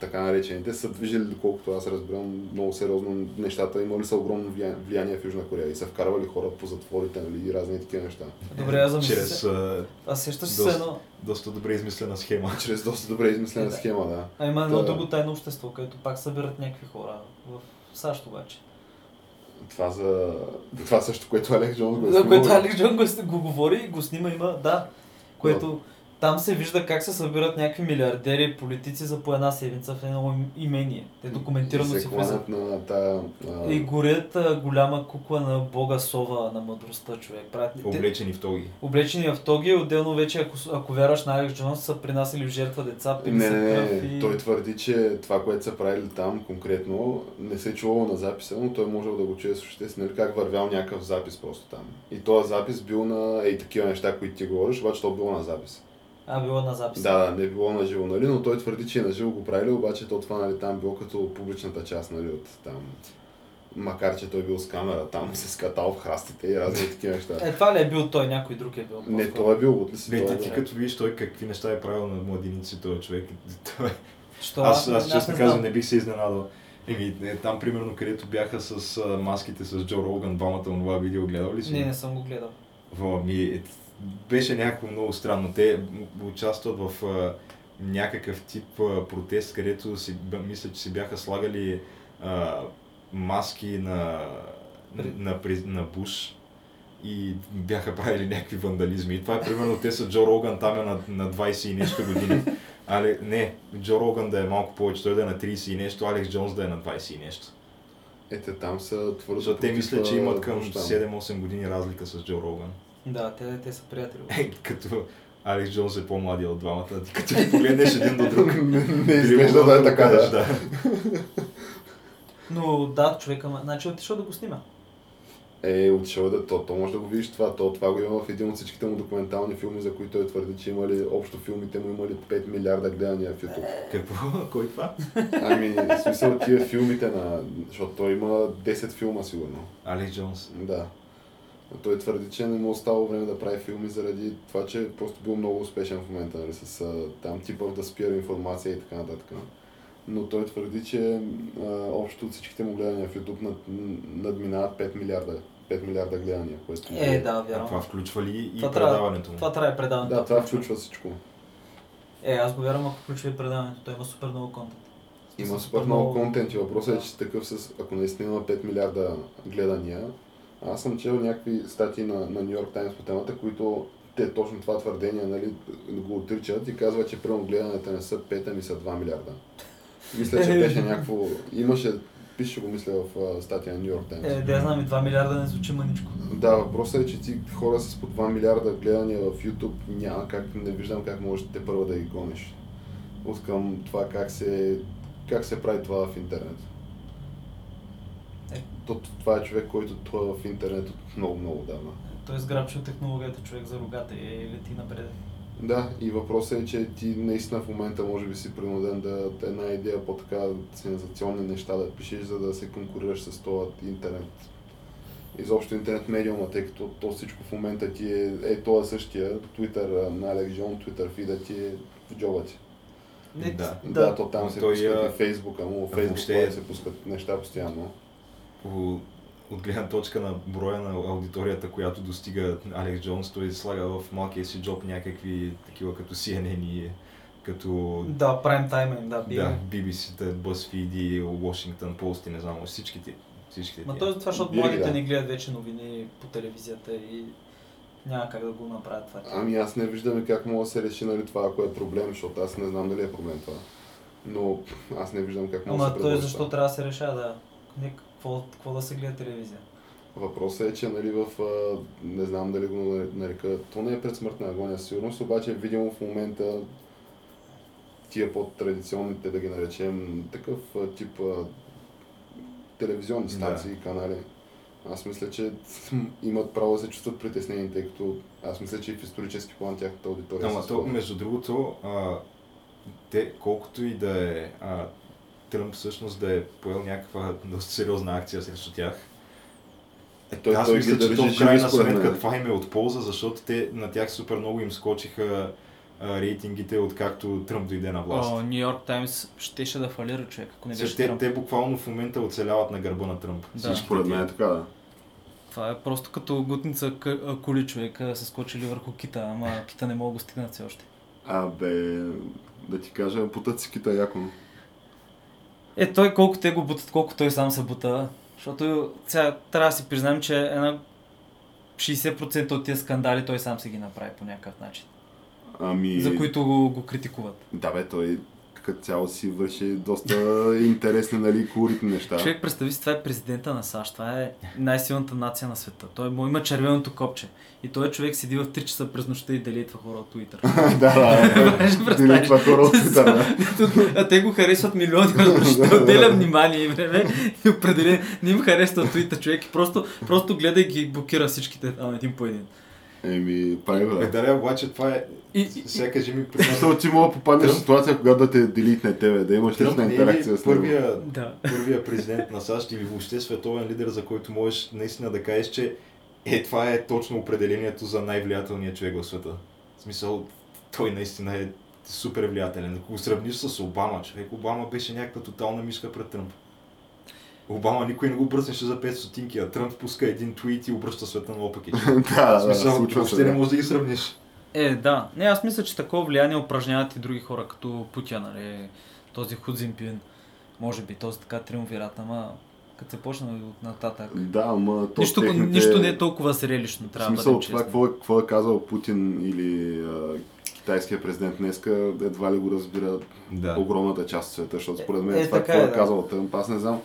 така наречените, са движили, доколкото аз разбирам, много сериозно нещата, имали са огромно влия- влияние в Южна Корея и са вкарвали хора по затворите нали, и разни такива неща. Добре, аз замисля чрез а, сещаш се доста- едно... доста добре измислена схема. Чрез доста добре измислена Е, да. схема, да. А има едно друго тайно общество, където пак събират някакви хора. В САЩ обаче. Това, за... това също, което Алекс Джонс го е За което снимал. Алекс Джон го, го говори и го снима, има, да. Което там се вижда как се събират някакви милиардери, политици за по една седмица в едно им- имение. Те документирано И си се влизат. на тая... а, И горят а, голяма кукла на бога Сова на мъдростта, човек. Правят, те, Облечени в тоги. облечени в тоги, отделно вече, ако, ако вярваш на Алекс Джонс, са принасили в жертва деца, пили Не, не, не. и... Той твърди, че това, което са правили там конкретно, не се е чувало на записа, но той можел да го чуе с ушите си, нали, как вървял някакъв запис просто там. И този запис бил на ей такива неща, които ти говориш, обаче то било на запис. А, било на запис. Да, да, не е било на живо, нали, но той твърди, че е на живо го правили, обаче то това, нали, там било като публичната част, нали, от там. Макар, че той бил с камера, там се скатал в храстите и разни такива неща. Е, това ли е бил той, някой друг е бил? Не, той е бил от ли си? Не, ти, е- ти като видиш той какви неща е правил на младеници този човек, той, Що? аз, аз честно не казвам не бих се изненадал. Еми, е, там примерно където бяха с а, маските с Джо Роган, двамата онова видео, гледал ли си? Не, не съм го гледал. Во, ми, е, беше някакво много странно. Те участват в а, някакъв тип а, протест, където си, мисля, че си бяха слагали а, маски на, на, на, на Буш и бяха правили някакви вандализми. И това е примерно, те са Джо Роган, там е на, на 20 и нещо години. Але не, Джо Роган да е малко повече, той да е на 30 и нещо, Алекс Джонс да е на 20 и нещо. Ете, там са твърдо. Защото те мислят, че имат към Буш там. 7-8 години разлика с Джо Роган. Да, те, те са приятели. Е, като Алекс Джонс е по-младия от двамата, ти като ги погледнеш един до друг. не, изглежда да е така, кажеш, да. Но да, човека, ма- значи отишъл да го снима. Е, отишъл да, то, то може да го видиш това, то, това го има в един от всичките му документални филми, за които той твърди, че имали, общо филмите му имали 5 милиарда гледания в YouTube. Какво? Кой това? Ами, в смисъл тия филмите на, защото той има 10 филма сигурно. Алекс Джонс. Да. Той твърди, че не му остава време да прави филми заради това, че е просто бил много успешен в момента, нали, с а, там типа да спира информация и така нататък. Но той твърди, че а, общо от всичките му гледания в YouTube над, надминават 5 милиарда. 5 милиарда гледания, което Е, да, А вярвам. това включва ли и Това предаването му? Това трябва да е предаването. Да, това включва всичко. Е, аз го вярвам, ако включва и предаването. Той има супер много контент. Има супер много контент и въпросът е, че такъв с, ако наистина има 5 милиарда гледания, аз съм чел някакви статии на, на New York Times по темата, които те точно това твърдение нали, го отричат и казват, че първо гледанията не са 5, ами са 2 милиарда. Мисля, че беше някакво... Имаше, пише го мисля в статия на New York Times. Е, да знам и 2 милиарда не звучи мъничко. Да, въпросът е, че ти хора с по 2 милиарда гледания в YouTube няма как, не виждам как можеш те първа да ги гониш. От към това как се, как се прави това в интернет. Е. То, това е човек, който той е в интернет от много, много давна. Той е сграбчил технологията човек за рогата и лети напред. Да, и въпросът е, че ти наистина в момента може би си принуден да една идея по-така сензационни неща да пишеш, за да се конкурираш с този интернет. Изобщо интернет медиума, тъй като то всичко в момента ти е, е това същия, Twitter на Алекс Джон, Twitter фида ти е в джоба ти. Не, Да. Да, да то там се Той, пускат и Фейсбука му, Фейсбук въобще- се пускат неща постоянно. По, от гледна точка на броя на аудиторията, която достига Алекс Джонс, той слага в малкия си джоб някакви такива като CNN и като Да, прайм тайм им, да, да, бига. BBC-та, BuzzFeed и Washington Post и не знам, всичките. всичките Ма тия. то е това, защото младите да. не гледат вече новини по телевизията и няма как да го направят това. Ами аз не виждам как мога да се реши нали, това, ако е проблем, защото аз не знам дали е проблем това. Но аз не виждам как мога да Ама се той предложи защо трябва да се решава, да. Какво, какво да се гледа телевизия? Въпросът е, че нали, в, а, не знам дали го нарека, то не е предсмъртна агония сигурност, обаче видимо в момента тия по-традиционните, да ги наречем, такъв а, тип а, телевизионни Да. станции, канали. Аз мисля, че имат право да се чувстват притеснени, тъй като аз мисля, че и в исторически план тяхната аудитория Ама то, между другото, а, те, колкото и да е а, Тръмп всъщност да е поел някаква доста сериозна акция срещу тях, Е, той, аз той мисля, че то в крайна сметка това им е от полза, защото те, на тях супер много им скочиха а, рейтингите, откакто Тръмп дойде на власт. О, Нью Йорк Таймс щеше да фалира човек, ако не беше те, Тръмп. те буквално в момента оцеляват на гърба на Тръмп. Да. Според мен е така, да. Това е просто като гутница кули човек, са скочили върху кита, ама кита не мога да го стигнат все още. А, бе, да ти кажа, путат си кита яко. Е, той колко те го бутат, колко той сам се бута. Защото сега трябва да си признаем, че една 60% от тези скандали той сам се ги направи по някакъв начин. Ами... За които го, го критикуват. Да бе, той като цяло си върши доста интересни, нали, колоритни неща. Човек, представи си, това е президента на САЩ. Това е най-силната нация на света. Той му има червеното копче. И той човек седи в 3 часа през нощта и делитва хора от Twitter. да, да? Директва хора от Twitter, а те го харесват милиони, защото отделя внимание и време и определен не им харесва Twitter човек и просто, просто гледа и ги блокира всичките там един по един. Еми, прави го, Е, да. да, обаче това е... И, Сега кажи ми, Защото ти мога да попаднеш в ситуация, когато да те делитне тебе, да имаш лична е интеракция с него. първия, да. първия президент на САЩ или въобще световен лидер, за който можеш наистина да кажеш, че е, това е точно определението за най-влиятелния човек в света. В смисъл, той наистина е супер влиятелен. Ако го сравниш с Обама, човек, Обама беше някаква тотална мишка пред Тръмп. Обама никой не го бръснеше за 5 стотинки, а Тръмп пуска един твит и обръща света наопаки. да, В да, смисъл, случва въобще не да. можеш да ги сравниш. Е, да. Не, аз мисля, че такова влияние упражняват и други хора, като Путин, нали, този Худзинпин, може би, този така триумвират, ама като се почна от нататък. Да, ама то Нищо, техните... нищо не е толкова зрелищно, трябва да смисъл, бъдем това какво е, какво е казал Путин или а, китайския президент днеска, едва ли го разбира Да. огромната част от света, защото според Е, мен е, това така какво е, е да. казал Тръмп, аз не знам.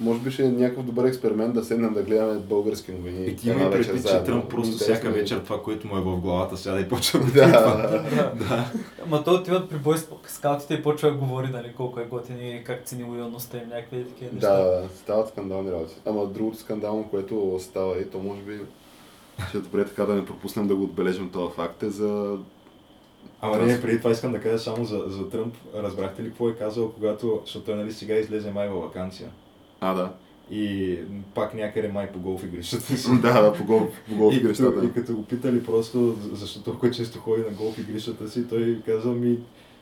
Може би ще е някакъв добър експеримент да седнем да гледаме български новини. И ти има предвид, че. Тръмп просто Интересно всяка е. вечер това, което му е в главата, сяда и почва да Да, твитва. да, да. Ама той отиват при бой скаутите и почва да говори, нали, колко е готин и как цени лоялността им, някакви такива неща. Да, да, стават скандални работи. Ама другото скандално, което става и то може би ще е добре така да не пропуснем да го отбележим този факт е за... Ама не, преди това искам да кажа само за, за Тръмп. Разбрахте ли какво е казал, когато, защото той нали сега излезе май във вакансия А, да. и пак някъде май по голф игрищата си. да, да, по гол, по гол и, игрищата. като, и като го питали просто, защо толкова често ходи на голф игрищата си, той казал ми,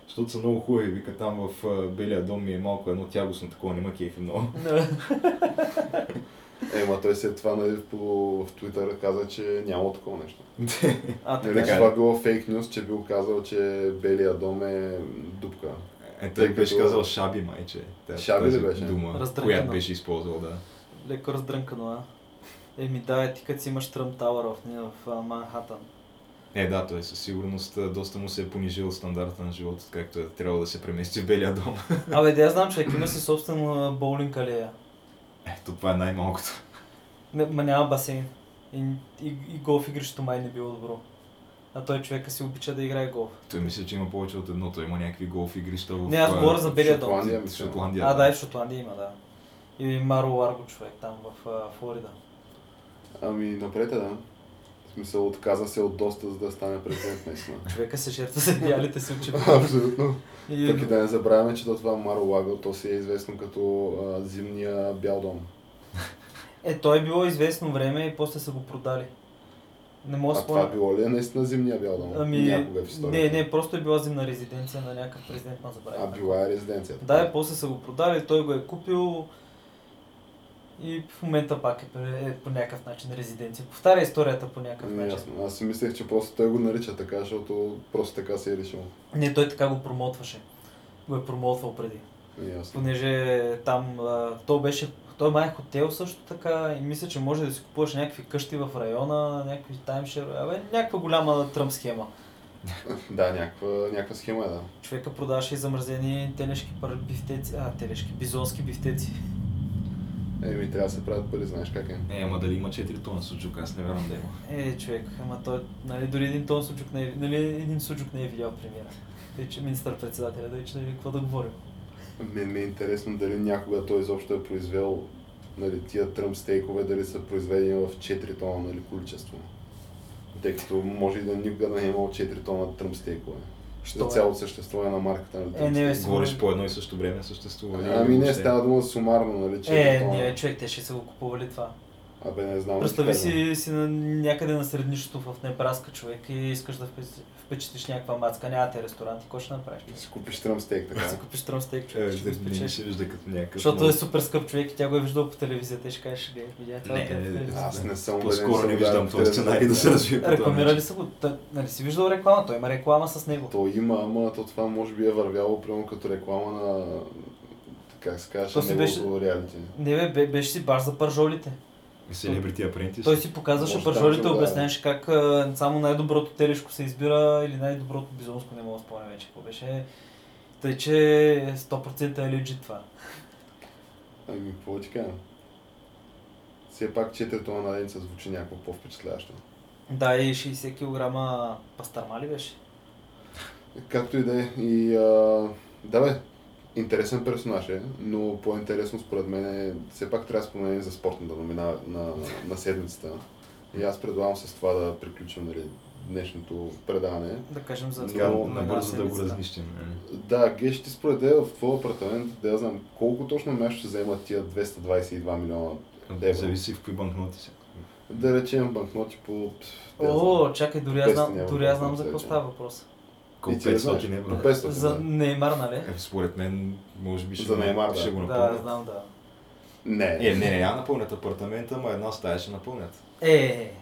защото са много хубави, вика там в а, Белия дом ми е малко едно тягостно такова, нема кефи много. Да. Е, ма той след това нали, по, в Twitter каза, че няма такова нещо. А, Нали, така. че е. това било фейк нюз, че бил казал, че Белия дом е дупка. Е, той Тъй беше като- казал шаби майче. Та- Шаби ли беше? дума, Раздразнено. която беше използвал, да. Леко раздрънкано, а? Еми да, е, ти като си имаш Тръмп Тауър в, в, а, Манхатън. Е, да, той със сигурност доста му се е понижил стандарта на живота, както е трябвало да се премести в Белия дом. Абе, да я знам, човек, има си собствена боулинг алея. Ето, това е най-малкото. Не, ма няма басейн. И, и, и голф игрището май не било добро. А той човека си обича да играе голф. Той мисля, че има повече от едно. Той има някакви голф игрища в Не, аз а, говоря за Белия дом. Шотландия. Шотландия. А, да, и в Шотландия има, да. И Маро Ларго човек там в а, Флорида. Ами, напред е, да. В смисъл, отказа се от доста, за да стане президент, наистина. Човека се жертва за идеалите си очевидно. Абсолютно. И, Пък и да не забравяме, че до това Маро Лаго, то си е известно като а, зимния бял дом. е, той е било известно време и после са го продали. Не мога А това спомня. било ли е наистина зимния бял дом? Ами, Някога в историята. не, не, просто е била зимна резиденция на някакъв президент на забравя. А била е резиденцията. Да, и после са го продали, той го е купил и в момента пак е, е по някакъв начин резиденция. Повтаря историята по някакъв Не, начин. ясно. Аз си мислех, че просто той го нарича така, защото просто така се е решил. Не, той така го промотваше. Го е промотвал преди. Ясно. Понеже там, то беше, той май е хотел също така и мисля, че може да си купуваш някакви къщи в района, някакви таймшер, абе, някаква голяма тръм схема. Да, някаква, някаква схема е, да. Човека продаваше и замразени телешки пар- бифтеци, а, телешки, бизонски бифтеци. Еми, трябва да се правят пари, знаеш как е. Е, ама дали има 4 тона суджук, аз не вярвам да има. Е, човек, ама той, нали, дори един тон суджук не е, нали, един суджук не е видял премиера. Тъй, че министър-председателя, да че нали, какво да говорим. Мен ми е интересно дали някога той изобщо е произвел нали, тия тръм стейкове, дали са произведени в 4 тона нали, количество. Тъй като може и да никога да не е имал 4 тона тръм стейкове. Що За е? цялото съществуване на марката на Е, тръм не, стейк. Говориш по едно и също време съществува. Ами не, става дума сумарно, нали, 4 Е, не, човек, те ще са го купували това. Абе, не знам. Представи да си, си на, някъде на среднището в Небраска човек и искаш да впечатлиш, някаква мацка, нямате ресторант и какво ще направиш? Да си купиш тръм стейк, Да така. си купиш тръмстейк, Е, човек, ще го не, не се вижда като някакъв. Защото е супер скъп човек и тя го е виждал по телевизията и ще кажеш, гледай, видя това Не, по телевизията. Аз не съм убеден, По-скоро че не виждам този сценарий да се развие Рекламирали са го, нали си виждал реклама, той има реклама с него. То има, ама то това може би е вървяло прямо като реклама на как се казваше, неговото реалити. Не бе, беше си баш за пържолите. Celebrity Apprentice. Той си показваше да. обясняваше как а, само най-доброто телешко се избира или най-доброто бизонско, не мога да спомня вече какво беше. Тъй, че 100% е легит това. Ами, какво ти кажа? Все пак 4 тона на ден се звучи някакво по-впечатляващо. Да, и 60 кг пастърма ли беше? Както и да е. И а, да бе, интересен персонаж е, но по-интересно според мен е, все пак трябва да споменем за спортната номина на, на седмицата. И аз предлагам с това да приключим нали, днешното предаване. Да кажем за Така, Но- набързо да го разнищим. нали? Да, Геш, ти според тебе в твоя апартамент, да я знам колко точно място ще вземат тия 222 милиона евро. Зависи в кои банкноти си. Да речем банкноти по... да я знам, О, чакай, дори аз 500 знам, дори аз знам за какво става въпрос. Колко И ти я знаеш. 500 евро? По 500, За да. Неймар, нали? Е, според мен, може би ще, За Неймар, да. ще го Да, напълнят. знам, да. Не. Е, не, не, я напълнят апартамента, ама една стая ще напълнят. Е,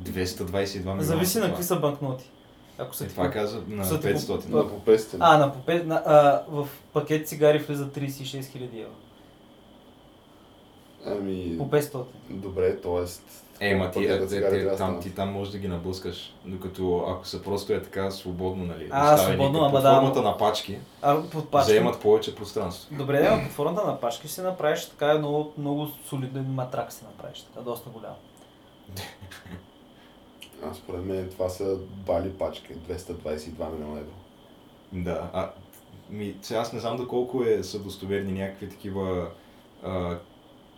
222 милиона. зависи на какви са банкноти. Ако са Е, ти това каза на са ти 500. по- На по 500. А, на по пет- на, а, в пакет цигари влиза 36 000 евро. Ами, По 500. добре, т.е. Е, ма ти, е, е, трябва да там, ти там можеш да ги наблъскаш, докато ако са просто е така свободно, нали, А, свободно, под ама да, формата на пачки, А под пачка. заемат повече пространство. Добре, да, под формата на пачки ще си направиш така много, много солиден матрак си направиш, така доста голям. А според мен това са бали пачки, 222 милиона евро. Да, а ми, сега аз не знам доколко е, са достоверни някакви такива а,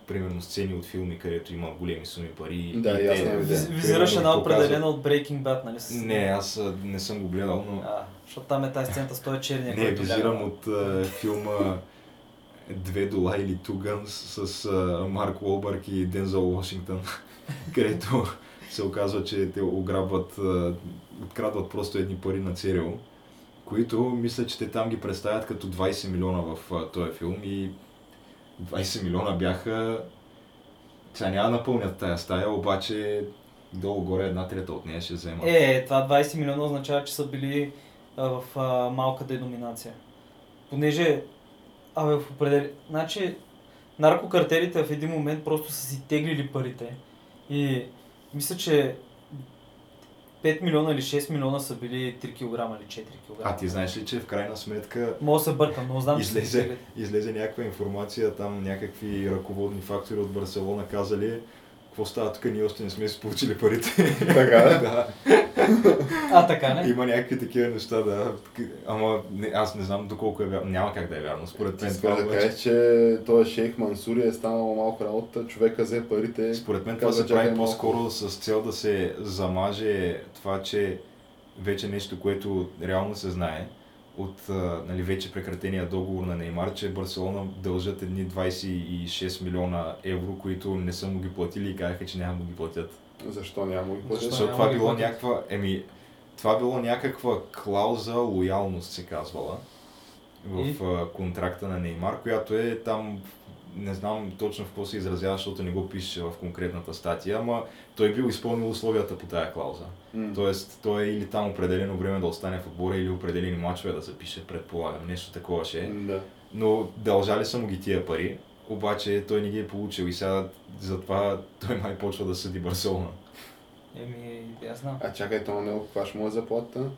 примерно сцени от филми, където има големи суми пари. Да, и аз те, Визираш една определена от Breaking Bad, нали? С... Не, аз не съм го гледал, но А, защото там е тази сцената с този черния, не, визирам от а, филма Две дола или Two с а, Марк Уолбърг и Дензел Вашингтон, където се оказва, че те ограбват, а, открадват просто едни пари на ЦРУ, които мисля, че те там ги представят като 20 милиона в а, този филм и 20 милиона бяха... Сега няма да напълнят тая стая, обаче долу-горе една трета от нея ще вземат. Е, това 20 милиона означава, че са били а, в а, малка деноминация. Понеже, абе, в определи... Значи, наркокартелите в един момент просто са си теглили парите и мисля, че 5 милиона или 6 милиона са били 3 кг или 4 кг. А ти знаеш ли, че в крайна сметка Мога да се бъркам, но знам, че излезе, теглили. излезе някаква информация, там някакви ръководни фактори от Барселона казали, какво става тук, ние още не сме си получили парите. Така да? да. А, така не? Има някакви такива неща, да. Ама не, аз не знам доколко е вярно. Няма как да е вярно. Според мен искаш това да обаче... кажеш, че този шейх Мансури е станал малко работа, човека взе парите. Според мен това се прави чакай малко. по-скоро с цел да се замаже това, че вече нещо, което реално се знае от нали, вече прекратения договор на Неймар, че Барселона дължат едни 26 милиона евро, които не са му ги платили и казаха, че няма да ги платят. Защо няма ги платят? Защо? Защото това било някаква, еми, това било някаква клауза лоялност, се казвала в И? контракта на Неймар, която е там, не знам точно в какво се изразява, защото не го пише в конкретната статия, ама той бил изпълнил условията по тая клауза. М. Тоест, той е или там определено време да остане в отбора, или определени мачове да се пише, предполагам. Нещо такова ще е. Да. Но дължали са му ги тия пари, обаче той не ги е получил и сега затова той май почва да съди Барселона. Еми, аз знам. А чакай, то на него каква ще му е заплатата?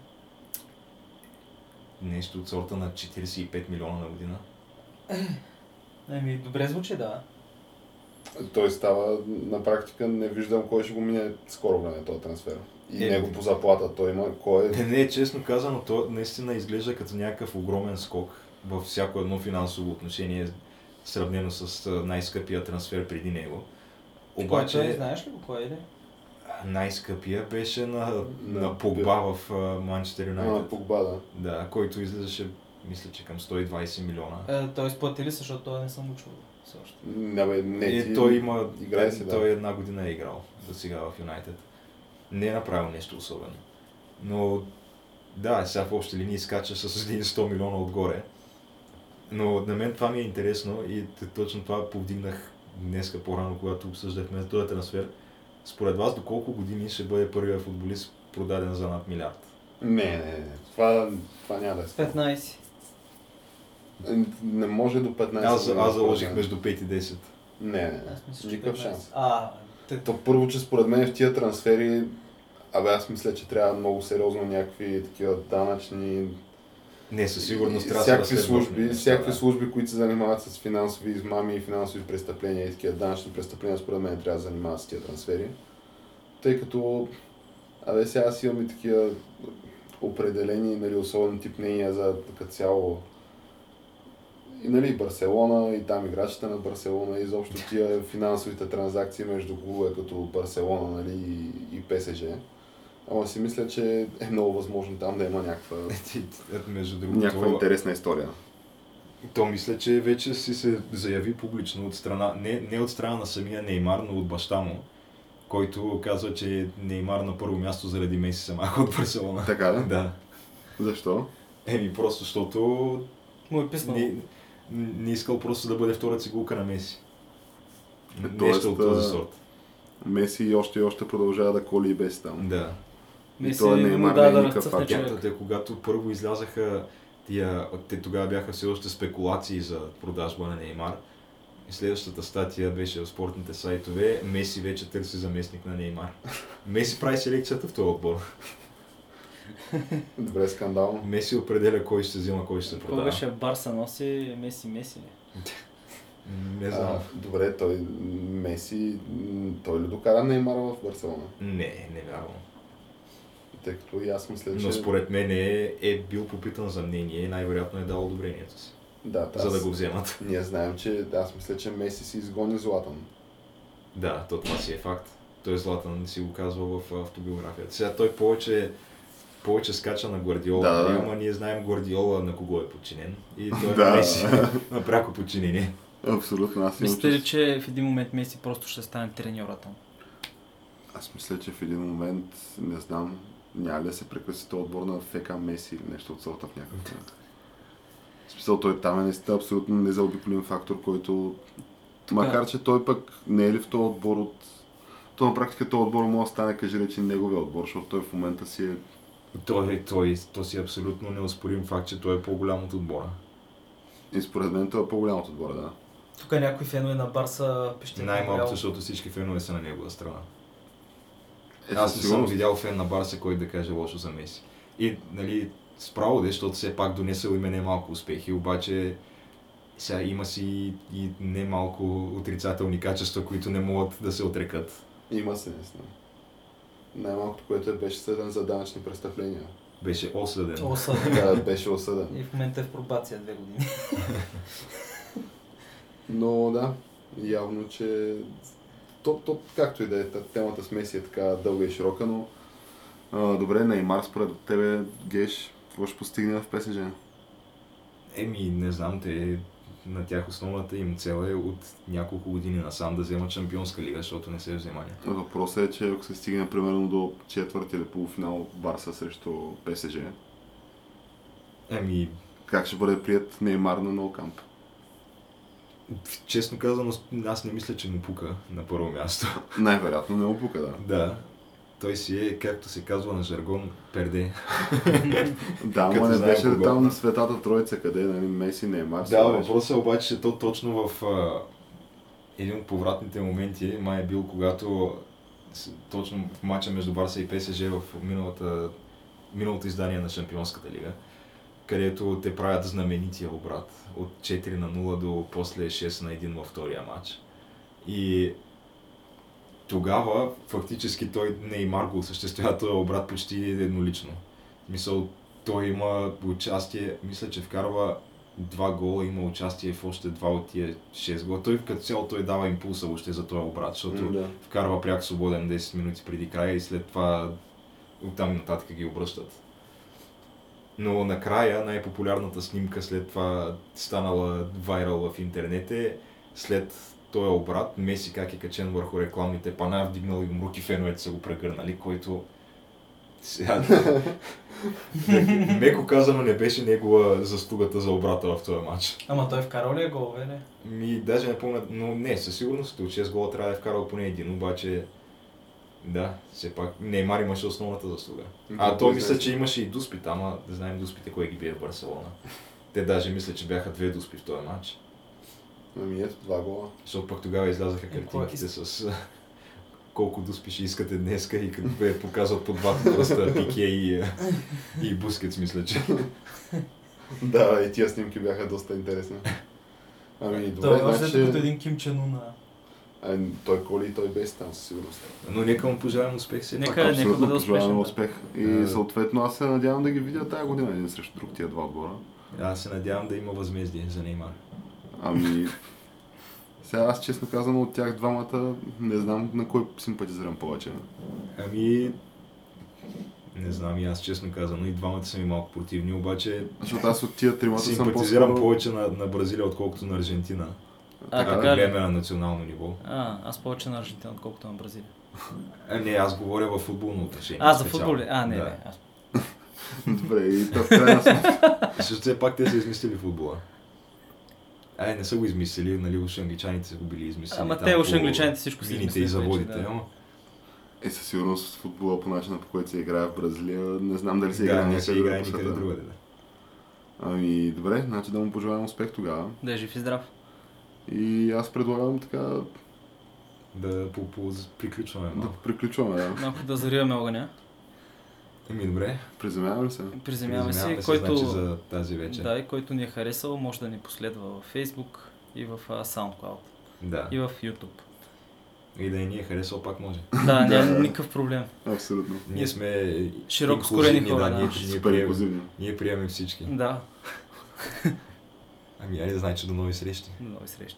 Нещо от сорта на 45 милиона на година. Еми, добре звучи, да. Той става, на практика не виждам кой ще го мине скоро време този трансфер. И Е, него по заплата. Той има кой Не, е... не, честно казано, то наистина изглежда като някакъв огромен скок във всяко едно финансово отношение, сравнено с най-скъпия трансфер преди него. Кой е Обаче той, знаеш ли го кой е? ли? най-скъпия беше на, На- на Погба в Манчестър Юнайтед. Погба, да. Да, който излизаше, мисля, че към 120 милиона. Е, той изплатили се, защото той не съм го чувал. Не, бе, не, И ти... той има, играе си, да. той една година е играл до сега в Юнайтед. Не е направил нещо особено. Но да, сега в общи линии скача с един 100 милиона отгоре. Но на мен това ми е интересно и точно това повдигнах днеска по-рано, когато обсъждахме този трансфер. Според вас, до колко години ще бъде първият футболист продаден за над милиард? Не, не, не. Това, това няма да е. 15. Не може до 15 Аз, аз заложих според мен. между 5 и 10. Не, не, не. Аз мисля, че Никакъв 15. шанс. А, те, То първо, че според мен в тия трансфери, абе аз мисля, че трябва много сериозно някакви такива данъчни Не, със сигурност трябва да се всякакви разследват служби, неща, всякакви да. служби, които се занимават с финансови измами и финансови престъпления и такива данъчни престъпления, според мен трябва да занимават с тия трансфери. Тъй като, абе сега аз имам и такива определени, нали, особено тип мнения за така цяло и нали, Барселона, и там играчите на Барселона, и изобщо тия финансовите транзакции между клубове като Барселона нали, и, и ПСЖ. Ама си мисля, че е много възможно там да има някаква, Между другото, някаква интересна история. То мисля, че вече си се заяви публично от страна, не, не от страна на самия Неймар, но от баща му, който казва, че Неймар на първо място заради Меси се маха от Барселона. Така да? Да. Защо? Еми, просто защото му е писнал. не, не искал просто да бъде втора цигулка на Меси. Е, Нещо тоест, от този сорт. Меси още и още продължава да коли и без там. Да. И Меси той не е му да, не е да разцъфне когато първо излязаха тия, те тогава бяха все още спекулации за продажба на Неймар. И следващата статия беше в спортните сайтове. Меси вече търси заместник на Неймар. Меси прави селекцията в този отбор. Добре, скандално. Меси определя кой ще се взима, кой ще се Кой продава. беше Барса носи Меси Меси. Не знам. А, добре, той Меси, той ли докара Неймара в Барселона? Не, не вярвам. Тъй като и аз мисля, че... Но според мен е, е бил попитан за мнение и най-вероятно е дал одобрението си, да, за да го вземат. Ние знаем, че аз мисля, че Меси си изгони Златан. Да, то това си е факт. Той Златан си го казва в автобиографията. Сега той повече, повече скача на Гвардиола, Да, да. ама ние знаем Гвардиола на кого е подчинен. И той Да. Меси на пряко подчинение. Абсолютно, аз Мислите ли, че в един момент Меси просто ще стане треньора там? Аз мисля, че в един момент, не знам, няма ли да се прекраси този отбор на ФК Меси или нещо от сорта в някакъв момент. В смисъл, той там е наистина абсолютно незаобиколим фактор, който... Макар, че той пък не е ли в този отбор от... То на практика този отбор може да стане, кажи речи, неговия отбор, защото той в момента си е... Той, той, то си е абсолютно неоспорим факт, че той е по-голям от отбора. И според мен той е по-голям от отбора, да. Тук някои фенове на Барса пише Най-малкото, защото всички фенове са на негова страна. Е, Аз не съм видял фен на Барса, който да каже лошо за Меси. И, нали, справо де, защото все пак донесъл име немалко успехи, обаче сега има си и немалко отрицателни качества, които не могат да се отрекат. Има се, наистина. Най-малкото, което е, беше съден за данъчни престъпления. Беше осъден. Осъден. Да, беше осъден. И в момента е в пробация две години. Но да, явно, че то, то, както и да е, та- темата с Меси е така дълга и широка, но а, добре, Неймар според тебе, Геш, какво ще постигне в ПСЖ? Еми, не знам, те на тях основната им цел е от няколко години насам да вземат Шампионска лига, защото не се е вземали. Въпросът е, че ако се стигне примерно до четвърт или полуфинал Барса срещу ПСЖ, Еми, как ще бъде прият Неймар на нов камп? Честно казано, аз не мисля, че му пука на първо място. Най-вероятно не опука, да. Да, той си е, както се казва на жаргон, перде. Да, ама не беше ли кого. там светата троица, къде, нали, Меси, Неймар? Да, сега беше. въпросът е обаче, че то точно в а, един от повратните моменти май е бил, когато точно в матча между Барса и ПСЖ в миналата, миналото издание на Шампионската лига, където те правят знаменития обрат от 4 на 0 до после 6 на 1 във втория матч. И тогава фактически той Неймар го осъществява този обрат почти еднолично. Мисъл, той има участие, мисля, че вкарва два гола, има участие в още два от тия 6 гола. Той като цяло той дава импулса въобще за този обрат, защото М, да. вкарва пряк свободен 10 минути преди края и след това оттам нататък ги обръщат. Но накрая най-популярната снимка след това станала вайрал в интернет е след този обрат, Меси как е качен върху рекламните пана, вдигнал и руки феновете са го прегърнали, който сега, меко казано не беше негова заслугата за обрата в този матч. Ама той вкарал ли е голове, не? Ми, даже не помня, но не, със сигурност от 6 гола трябва да е вкарал поне един, обаче да, все пак Неймар имаше основната заслуга. А то мисля, че имаше и дуспите, ама да знаем дуспите кой ги бие в Барселона. Те даже мисля, че бяха две дуспи в този матч. Ами ето, два гола. Защото пък тогава излязаха Е, картинките с колко дуспи ще искате днеска и като бе показват по двата пръста Пике и, и Бускетс, мисля, че. Да, и тия снимки бяха доста интересни. Ами, добре, Той още значи... като един Ким Ун. А. А, той коли и той без там със сигурност. Но нека му пожелаем успех все Нека- нека бъде успешен, успех. И Да. съответно аз се надявам да ги видя тази година един срещу друг тия два отбора. Аз се надявам да има възмездие за Неймар. Ами, сега аз честно казано от тях двамата не знам на кой симпатизирам повече. Ами, не знам и аз честно казано, и двамата са ми малко противни, обаче Защото аз от тия тримата съм симпатизирам по-скоро... повече на, на Бразилия, отколкото на Аржентина. А, Така, да ли? гледаме на национално ниво. А, аз повече на Аржентина, отколкото на Бразилия. А, не, аз говоря в футболно отношение. А, за футбол? А, не, да. не. Аз... Добре, и то в крайна сметка. Защото все пак те са измислили футбола. Ай, не са го измислили, нали, уж англичаните са го били измислили. Ама те уж англичаните всичко си Мините и заводите, да. ама. Е, със сигурност футбола по начина по който се играе в Бразилия, не знам дали се Да, играе не се някъде играе никъде другаде. Да. Ами, добре, значи да му пожелаем успех тогава. Да е жив и здрав. И аз предлагам така Да по, по, приключваме да малко. приключваме. Да. Малко да зариваме огъня. Ами добре, Приземяваме се. Приземяваме се, който... значи, за тази вечер. Да, и който ни е харесал, може да ни последва в Facebook и в SoundCloud да. и в YouTube. И да и ни е харесал, пак може. Да, Да. няма никакъв проблем. Абсолютно. Ние сме Широко скорени хора, да, да. ние, ние, инклюзивни. ние приемем всички. Да, Ами, айде, значи до нови срещи. до нови срещи.